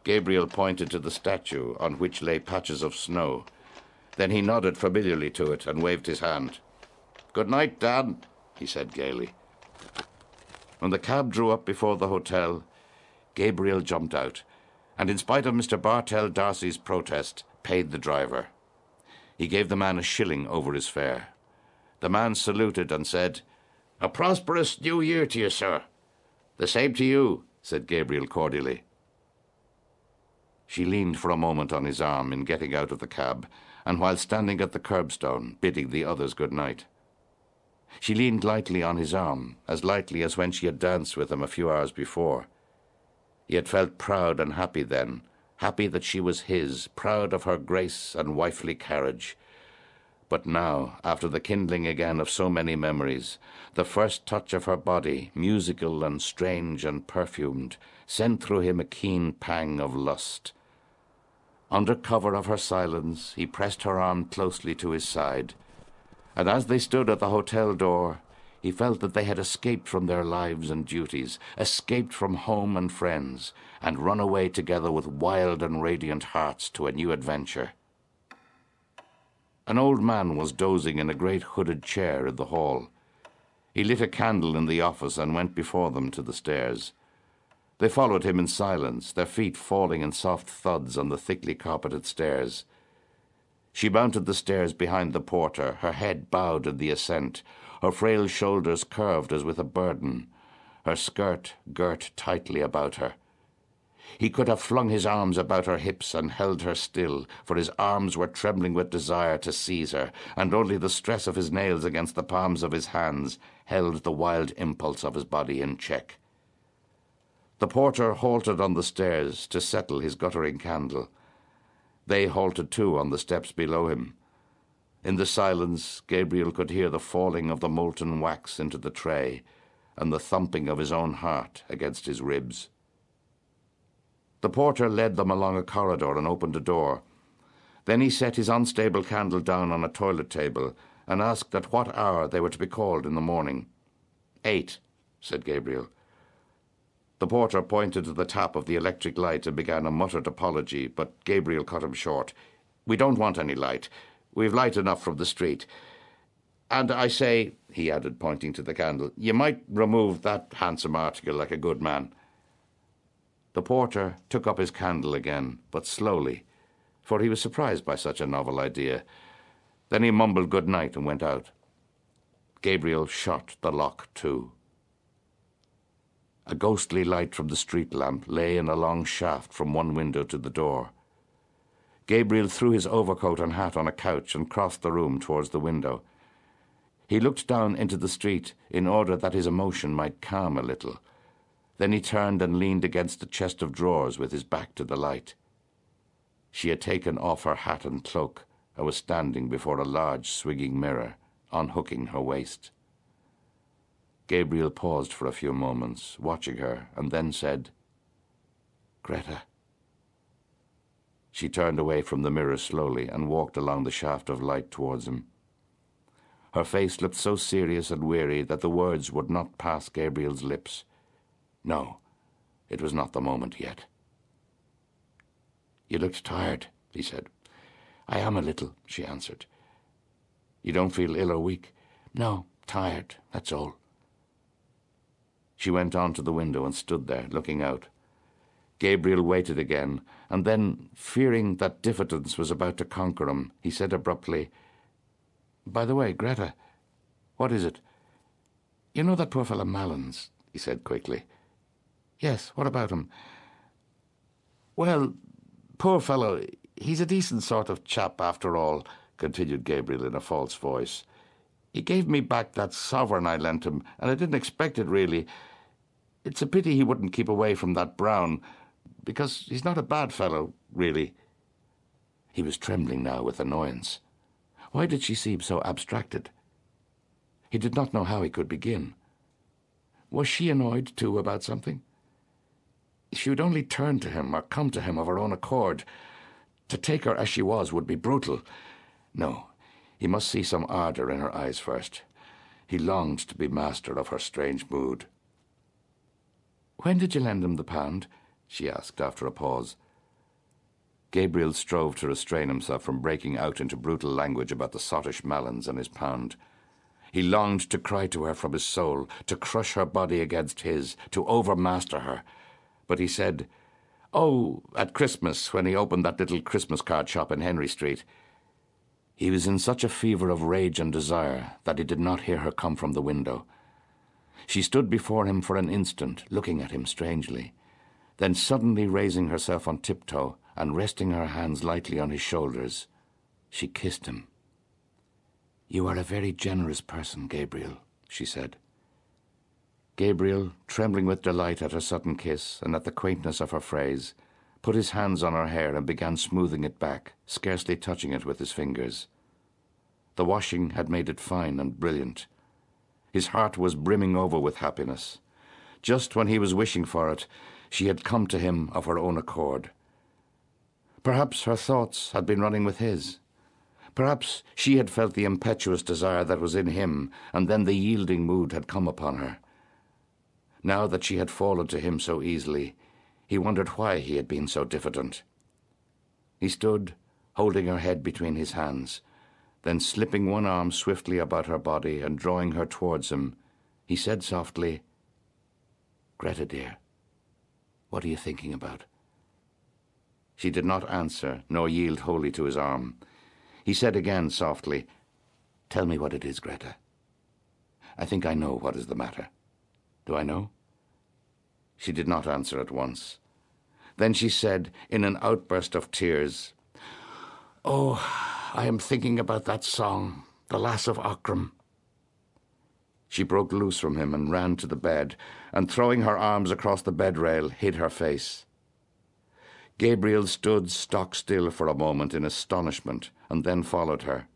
Gabriel pointed to the statue on which lay patches of snow. Then he nodded familiarly to it and waved his hand. Good night, Dan, he said gaily. When the cab drew up before the hotel, Gabriel jumped out and in spite of Mr. Bartell D'Arcy's protest, paid the driver. He gave the man a shilling over his fare. The man saluted and said, A prosperous new year to you, sir. The same to you, said Gabriel cordially. She leaned for a moment on his arm in getting out of the cab, and while standing at the curbstone, bidding the others good night. She leaned lightly on his arm, as lightly as when she had danced with him a few hours before. He had felt proud and happy then, happy that she was his, proud of her grace and wifely carriage. But now, after the kindling again of so many memories, the first touch of her body, musical and strange and perfumed, sent through him a keen pang of lust. Under cover of her silence, he pressed her arm closely to his side, and as they stood at the hotel door, he felt that they had escaped from their lives and duties, escaped from home and friends, and run away together with wild and radiant hearts to a new adventure. An old man was dozing in a great hooded chair in the hall. He lit a candle in the office and went before them to the stairs. They followed him in silence, their feet falling in soft thuds on the thickly carpeted stairs. She mounted the stairs behind the porter, her head bowed in the ascent, her frail shoulders curved as with a burden, her skirt girt tightly about her. He could have flung his arms about her hips and held her still, for his arms were trembling with desire to seize her, and only the stress of his nails against the palms of his hands held the wild impulse of his body in check. The porter halted on the stairs to settle his guttering candle. They halted too on the steps below him. In the silence, Gabriel could hear the falling of the molten wax into the tray and the thumping of his own heart against his ribs. The porter led them along a corridor and opened a door. Then he set his unstable candle down on a toilet table and asked at what hour they were to be called in the morning. Eight, said Gabriel. The porter pointed to the tap of the electric light and began a muttered apology, but Gabriel cut him short. We don't want any light. We've light enough from the street. And I say, he added, pointing to the candle, you might remove that handsome article like a good man. The porter took up his candle again, but slowly, for he was surprised by such a novel idea. Then he mumbled good night and went out. Gabriel shot the lock to. A ghostly light from the street lamp lay in a long shaft from one window to the door. Gabriel threw his overcoat and hat on a couch and crossed the room towards the window. He looked down into the street in order that his emotion might calm a little. Then he turned and leaned against the chest of drawers with his back to the light. She had taken off her hat and cloak and was standing before a large swinging mirror, unhooking her waist. Gabriel paused for a few moments, watching her, and then said, Greta. She turned away from the mirror slowly and walked along the shaft of light towards him. Her face looked so serious and weary that the words would not pass Gabriel's lips. No, it was not the moment yet. You looked tired, he said. I am a little, she answered. You don't feel ill or weak? No, tired, that's all. She went on to the window and stood there, looking out. Gabriel waited again, and then, fearing that diffidence was about to conquer him, he said abruptly, By the way, Greta, what is it? You know that poor fellow Malins, he said quickly. Yes, what about him? Well, poor fellow, he's a decent sort of chap after all, continued Gabriel in a false voice. He gave me back that sovereign I lent him, and I didn't expect it really. It's a pity he wouldn't keep away from that Brown, because he's not a bad fellow, really. He was trembling now with annoyance. Why did she seem so abstracted? He did not know how he could begin. Was she annoyed, too, about something? She would only turn to him or come to him of her own accord. To take her as she was would be brutal. No, he must see some ardour in her eyes first. He longed to be master of her strange mood. When did you lend him the pound? she asked after a pause. Gabriel strove to restrain himself from breaking out into brutal language about the sottish Malins and his pound. He longed to cry to her from his soul, to crush her body against his, to overmaster her. But he said, Oh, at Christmas, when he opened that little Christmas card shop in Henry Street. He was in such a fever of rage and desire that he did not hear her come from the window. She stood before him for an instant, looking at him strangely. Then suddenly raising herself on tiptoe and resting her hands lightly on his shoulders, she kissed him. You are a very generous person, Gabriel, she said. Gabriel, trembling with delight at her sudden kiss and at the quaintness of her phrase, put his hands on her hair and began smoothing it back, scarcely touching it with his fingers. The washing had made it fine and brilliant. His heart was brimming over with happiness. Just when he was wishing for it, she had come to him of her own accord. Perhaps her thoughts had been running with his. Perhaps she had felt the impetuous desire that was in him, and then the yielding mood had come upon her. Now that she had fallen to him so easily, he wondered why he had been so diffident. He stood, holding her head between his hands, then slipping one arm swiftly about her body and drawing her towards him, he said softly, Greta, dear, what are you thinking about? She did not answer, nor yield wholly to his arm. He said again softly, Tell me what it is, Greta. I think I know what is the matter. Do I know? She did not answer at once. Then she said, in an outburst of tears, Oh, I am thinking about that song, The Lass of Aughrim. She broke loose from him and ran to the bed, and throwing her arms across the bed rail, hid her face. Gabriel stood stock still for a moment in astonishment, and then followed her.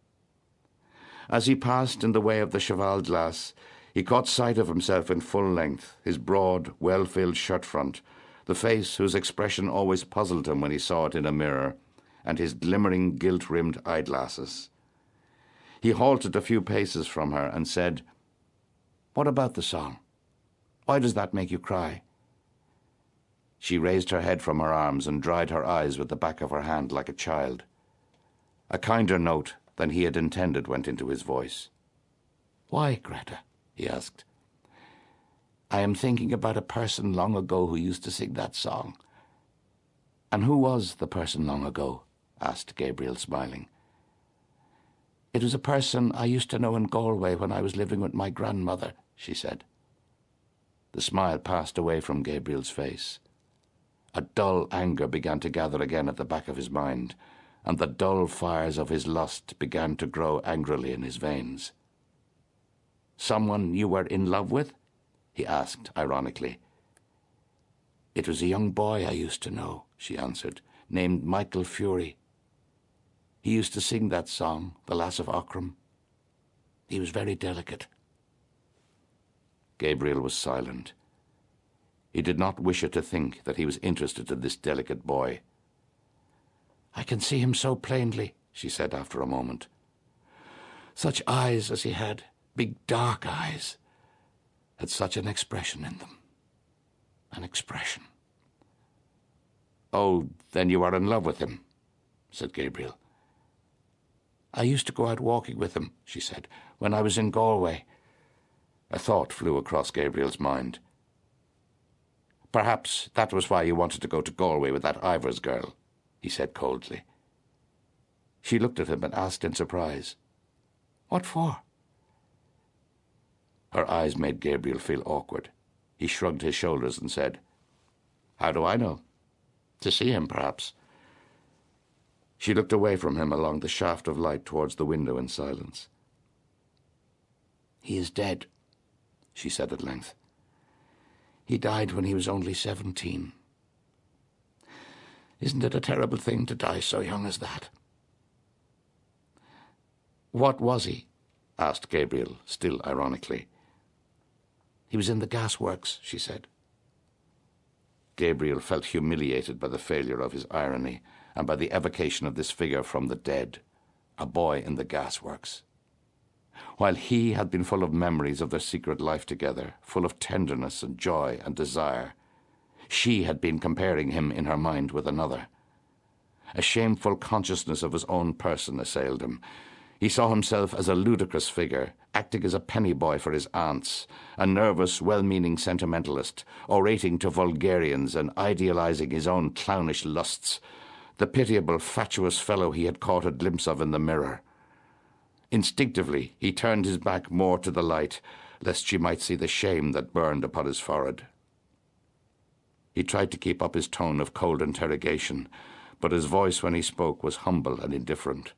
As he passed in the way of the cheval glass, he caught sight of himself in full length, his broad, well-filled shirt front, the face whose expression always puzzled him when he saw it in a mirror, and his glimmering gilt-rimmed eyeglasses. He halted a few paces from her and said, What about the song? Why does that make you cry? She raised her head from her arms and dried her eyes with the back of her hand like a child. A kinder note than he had intended went into his voice. Why, Greta? He asked. I am thinking about a person long ago who used to sing that song. And who was the person long ago? asked Gabriel, smiling. It was a person I used to know in Galway when I was living with my grandmother, she said. The smile passed away from Gabriel's face. A dull anger began to gather again at the back of his mind, and the dull fires of his lust began to grow angrily in his veins. Someone you were in love with? he asked ironically. It was a young boy I used to know, she answered, named Michael Furey. He used to sing that song, The Lass of Aughrim. He was very delicate. Gabriel was silent. He did not wish her to think that he was interested in this delicate boy. I can see him so plainly, she said after a moment. Such eyes as he had, big dark eyes, had such an expression in them. An expression. Oh, then you are in love with him, said Gabriel. I used to go out walking with him, she said, when I was in Galway. A thought flew across Gabriel's mind. Perhaps that was why you wanted to go to Galway with that Ivors girl, he said coldly. She looked at him and asked in surprise, What for? Her eyes made Gabriel feel awkward. He shrugged his shoulders and said, How do I know? To see him, perhaps. She looked away from him along the shaft of light towards the window in silence. He is dead, she said at length. He died when he was only seventeen. Isn't it a terrible thing to die so young as that? What was he? asked Gabriel, still ironically. He was in the gasworks, she said. Gabriel felt humiliated by the failure of his irony and by the evocation of this figure from the dead, a boy in the gasworks. While he had been full of memories of their secret life together, full of tenderness and joy and desire, she had been comparing him in her mind with another. A shameful consciousness of his own person assailed him. He saw himself as a ludicrous figure, acting as a penny boy for his aunts, a nervous, well-meaning sentimentalist, orating to vulgarians and idealizing his own clownish lusts, the pitiable, fatuous fellow he had caught a glimpse of in the mirror. Instinctively, he turned his back more to the light, lest she might see the shame that burned upon his forehead. He tried to keep up his tone of cold interrogation, but his voice when he spoke was humble and indifferent.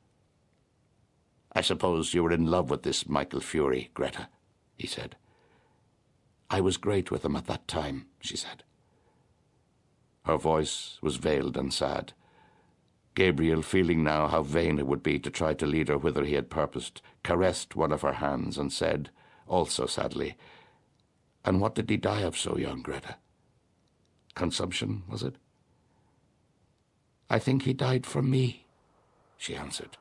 I suppose you were in love with this Michael Furey, Greta, he said. I was great with him at that time, she said. Her voice was veiled and sad. Gabriel, feeling now how vain it would be to try to lead her whither he had purposed, caressed one of her hands and said, also sadly, And what did he die of so young, Greta? Consumption, was it? I think he died for me, she answered.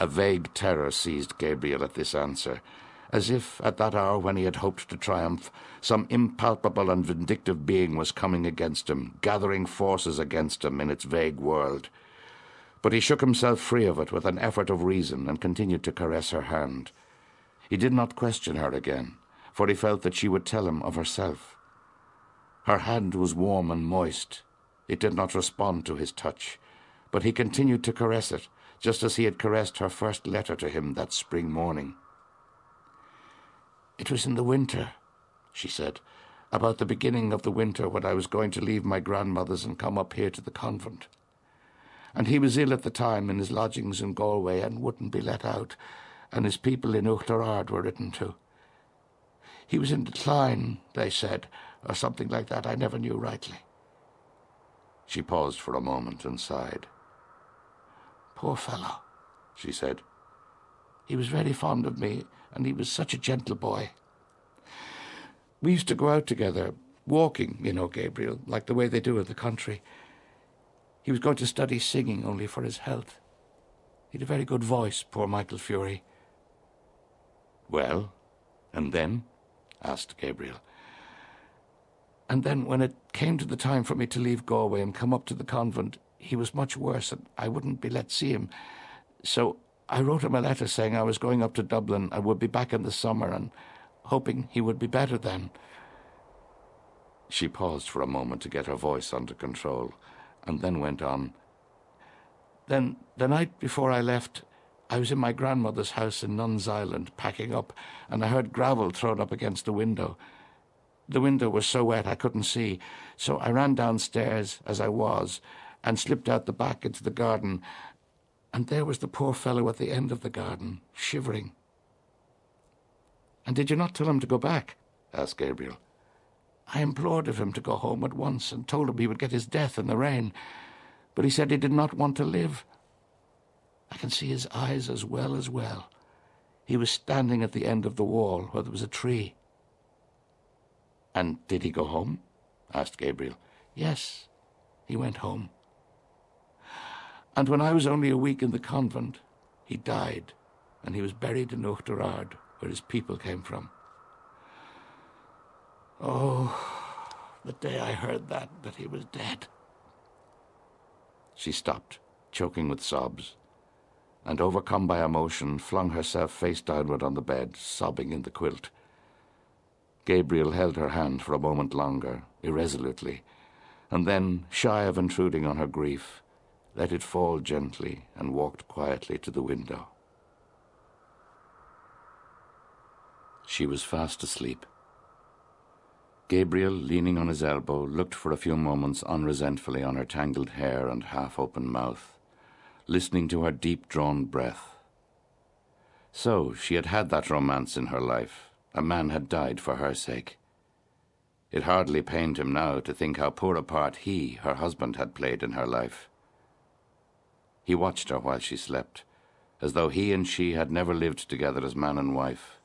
A vague terror seized Gabriel at this answer, as if, at that hour when he had hoped to triumph, some impalpable and vindictive being was coming against him, gathering forces against him in its vague world. But he shook himself free of it with an effort of reason and continued to caress her hand. He did not question her again, for he felt that she would tell him of herself. Her hand was warm and moist. It did not respond to his touch, but he continued to caress it, just as he had caressed her first letter to him that spring morning. It was in the winter, she said, about the beginning of the winter when I was going to leave my grandmother's and come up here to the convent. And he was ill at the time in his lodgings in Galway and wouldn't be let out, and his people in Oughterard were written to. He was in decline, they said, or something like that. I never knew rightly. She paused for a moment and sighed. Poor fellow, she said. He was very fond of me, and he was such a gentle boy. We used to go out together, walking, you know, Gabriel, like the way they do in the country. He was going to study singing only for his health. He'd a very good voice, poor Michael Furey. Well, and then? asked Gabriel. And then, when it came to the time for me to leave Galway and come up to the convent, he was much worse, and I wouldn't be let see him. So I wrote him a letter saying I was going up to Dublin and would be back in the summer, and hoping he would be better then. She paused for a moment to get her voice under control, and then went on. Then, the night before I left, I was in my grandmother's house in Nuns Island, packing up, and I heard gravel thrown up against the window. The window was so wet I couldn't see, so I ran downstairs, as I was, and slipped out the back into the garden, and there was the poor fellow at the end of the garden, shivering. And did you not tell him to go back? asked Gabriel. I implored of him to go home at once and told him he would get his death in the rain, but he said he did not want to live. I can see his eyes as well as well. He was standing at the end of the wall where there was a tree. And did he go home? asked Gabriel. Yes, he went home. And when I was only a week in the convent, he died, and he was buried in Oughterard, where his people came from. Oh, the day I heard that, that he was dead. She stopped, choking with sobs, and overcome by emotion, flung herself face downward on the bed, sobbing in the quilt. Gabriel held her hand for a moment longer, irresolutely, and then, shy of intruding on her grief, let it fall gently and walked quietly to the window. She was fast asleep. Gabriel, leaning on his elbow, looked for a few moments unresentfully on her tangled hair and half-open mouth, listening to her deep-drawn breath. So she had had that romance in her life. A man had died for her sake. It hardly pained him now to think how poor a part he, her husband, had played in her life. He watched her while she slept, as though he and she had never lived together as man and wife.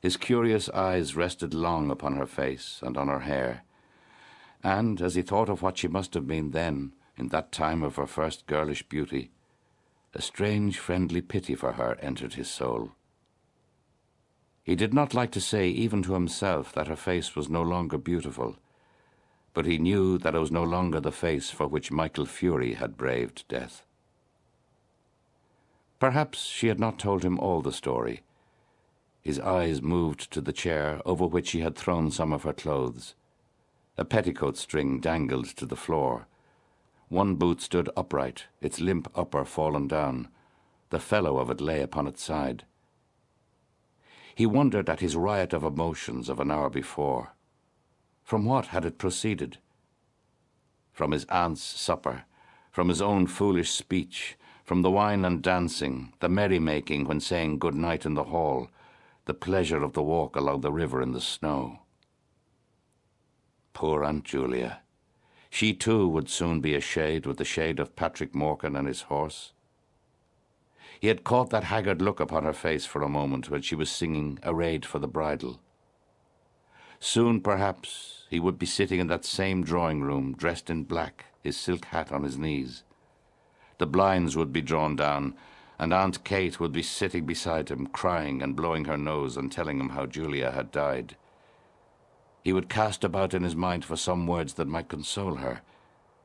His curious eyes rested long upon her face and on her hair, and as he thought of what she must have been then, in that time of her first girlish beauty, a strange friendly pity for her entered his soul. He did not like to say even to himself that her face was no longer beautiful, but he knew that it was no longer the face for which Michael Furey had braved death. Perhaps she had not told him all the story, his eyes moved to the chair over which she had thrown some of her clothes. A petticoat string dangled to the floor. One boot stood upright, its limp upper fallen down. The fellow of it lay upon its side. He wondered at his riot of emotions of an hour before. From what had it proceeded? From his aunt's supper, from his own foolish speech, from the wine and dancing, the merrymaking when saying good night in the hall, the pleasure of the walk along the river in the snow. Poor Aunt Julia. She too would soon be a shade with the shade of Patrick Morkan and his horse. He had caught that haggard look upon her face for a moment when she was singing Arrayed for the Bridal. Soon, perhaps, he would be sitting in that same drawing room, dressed in black, his silk hat on his knees. The blinds would be drawn down, and Aunt Kate would be sitting beside him, crying and blowing her nose and telling him how Julia had died. He would cast about in his mind for some words that might console her,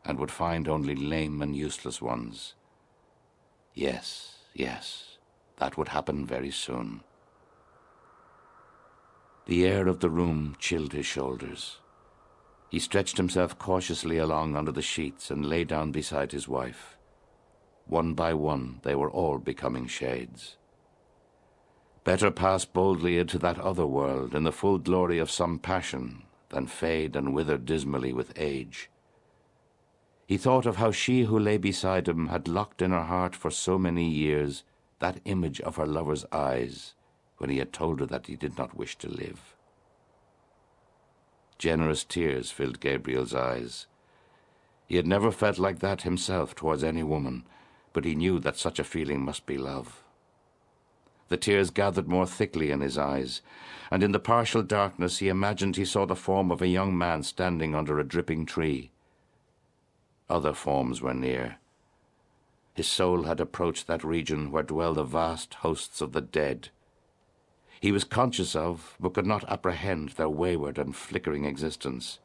and would find only lame and useless ones. Yes, yes, that would happen very soon. The air of the room chilled his shoulders. He stretched himself cautiously along under the sheets and lay down beside his wife. One by one, they were all becoming shades. Better pass boldly into that other world in the full glory of some passion than fade and wither dismally with age. He thought of how she who lay beside him had locked in her heart for so many years that image of her lover's eyes when he had told her that he did not wish to live. Generous tears filled Gabriel's eyes. He had never felt like that himself towards any woman, but he knew that such a feeling must be love. The tears gathered more thickly in his eyes, and in the partial darkness he imagined he saw the form of a young man standing under a dripping tree. Other forms were near. His soul had approached that region where dwell the vast hosts of the dead. He was conscious of, but could not apprehend, their wayward and flickering existence.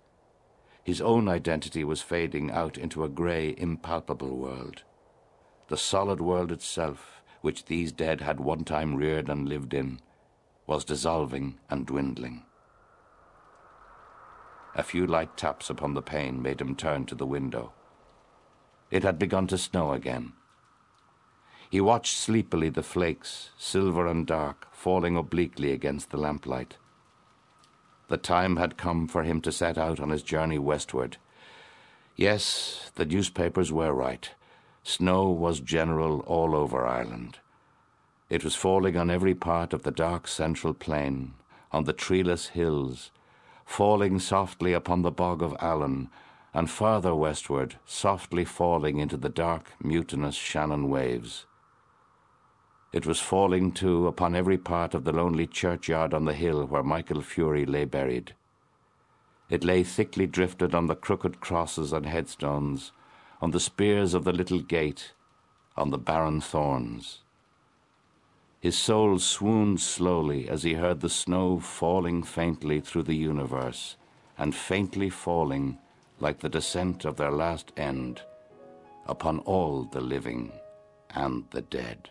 His own identity was fading out into a grey, impalpable world the solid world itself, which these dead had one time reared and lived in, was dissolving and dwindling. A few light taps upon the pane made him turn to the window. It had begun to snow again. He watched sleepily the flakes, silver and dark, falling obliquely against the lamplight. The time had come for him to set out on his journey westward. Yes, the newspapers were right. Snow was general all over Ireland. It was falling on every part of the dark central plain, on the treeless hills, falling softly upon the bog of Allen, and farther westward, softly falling into the dark, mutinous Shannon waves. It was falling, too, upon every part of the lonely churchyard on the hill where Michael Furey lay buried. It lay thickly drifted on the crooked crosses and headstones, on the spears of the little gate, on the barren thorns. His soul swooned slowly as he heard the snow falling faintly through the universe, and faintly falling, like the descent of their last end, upon all the living and the dead.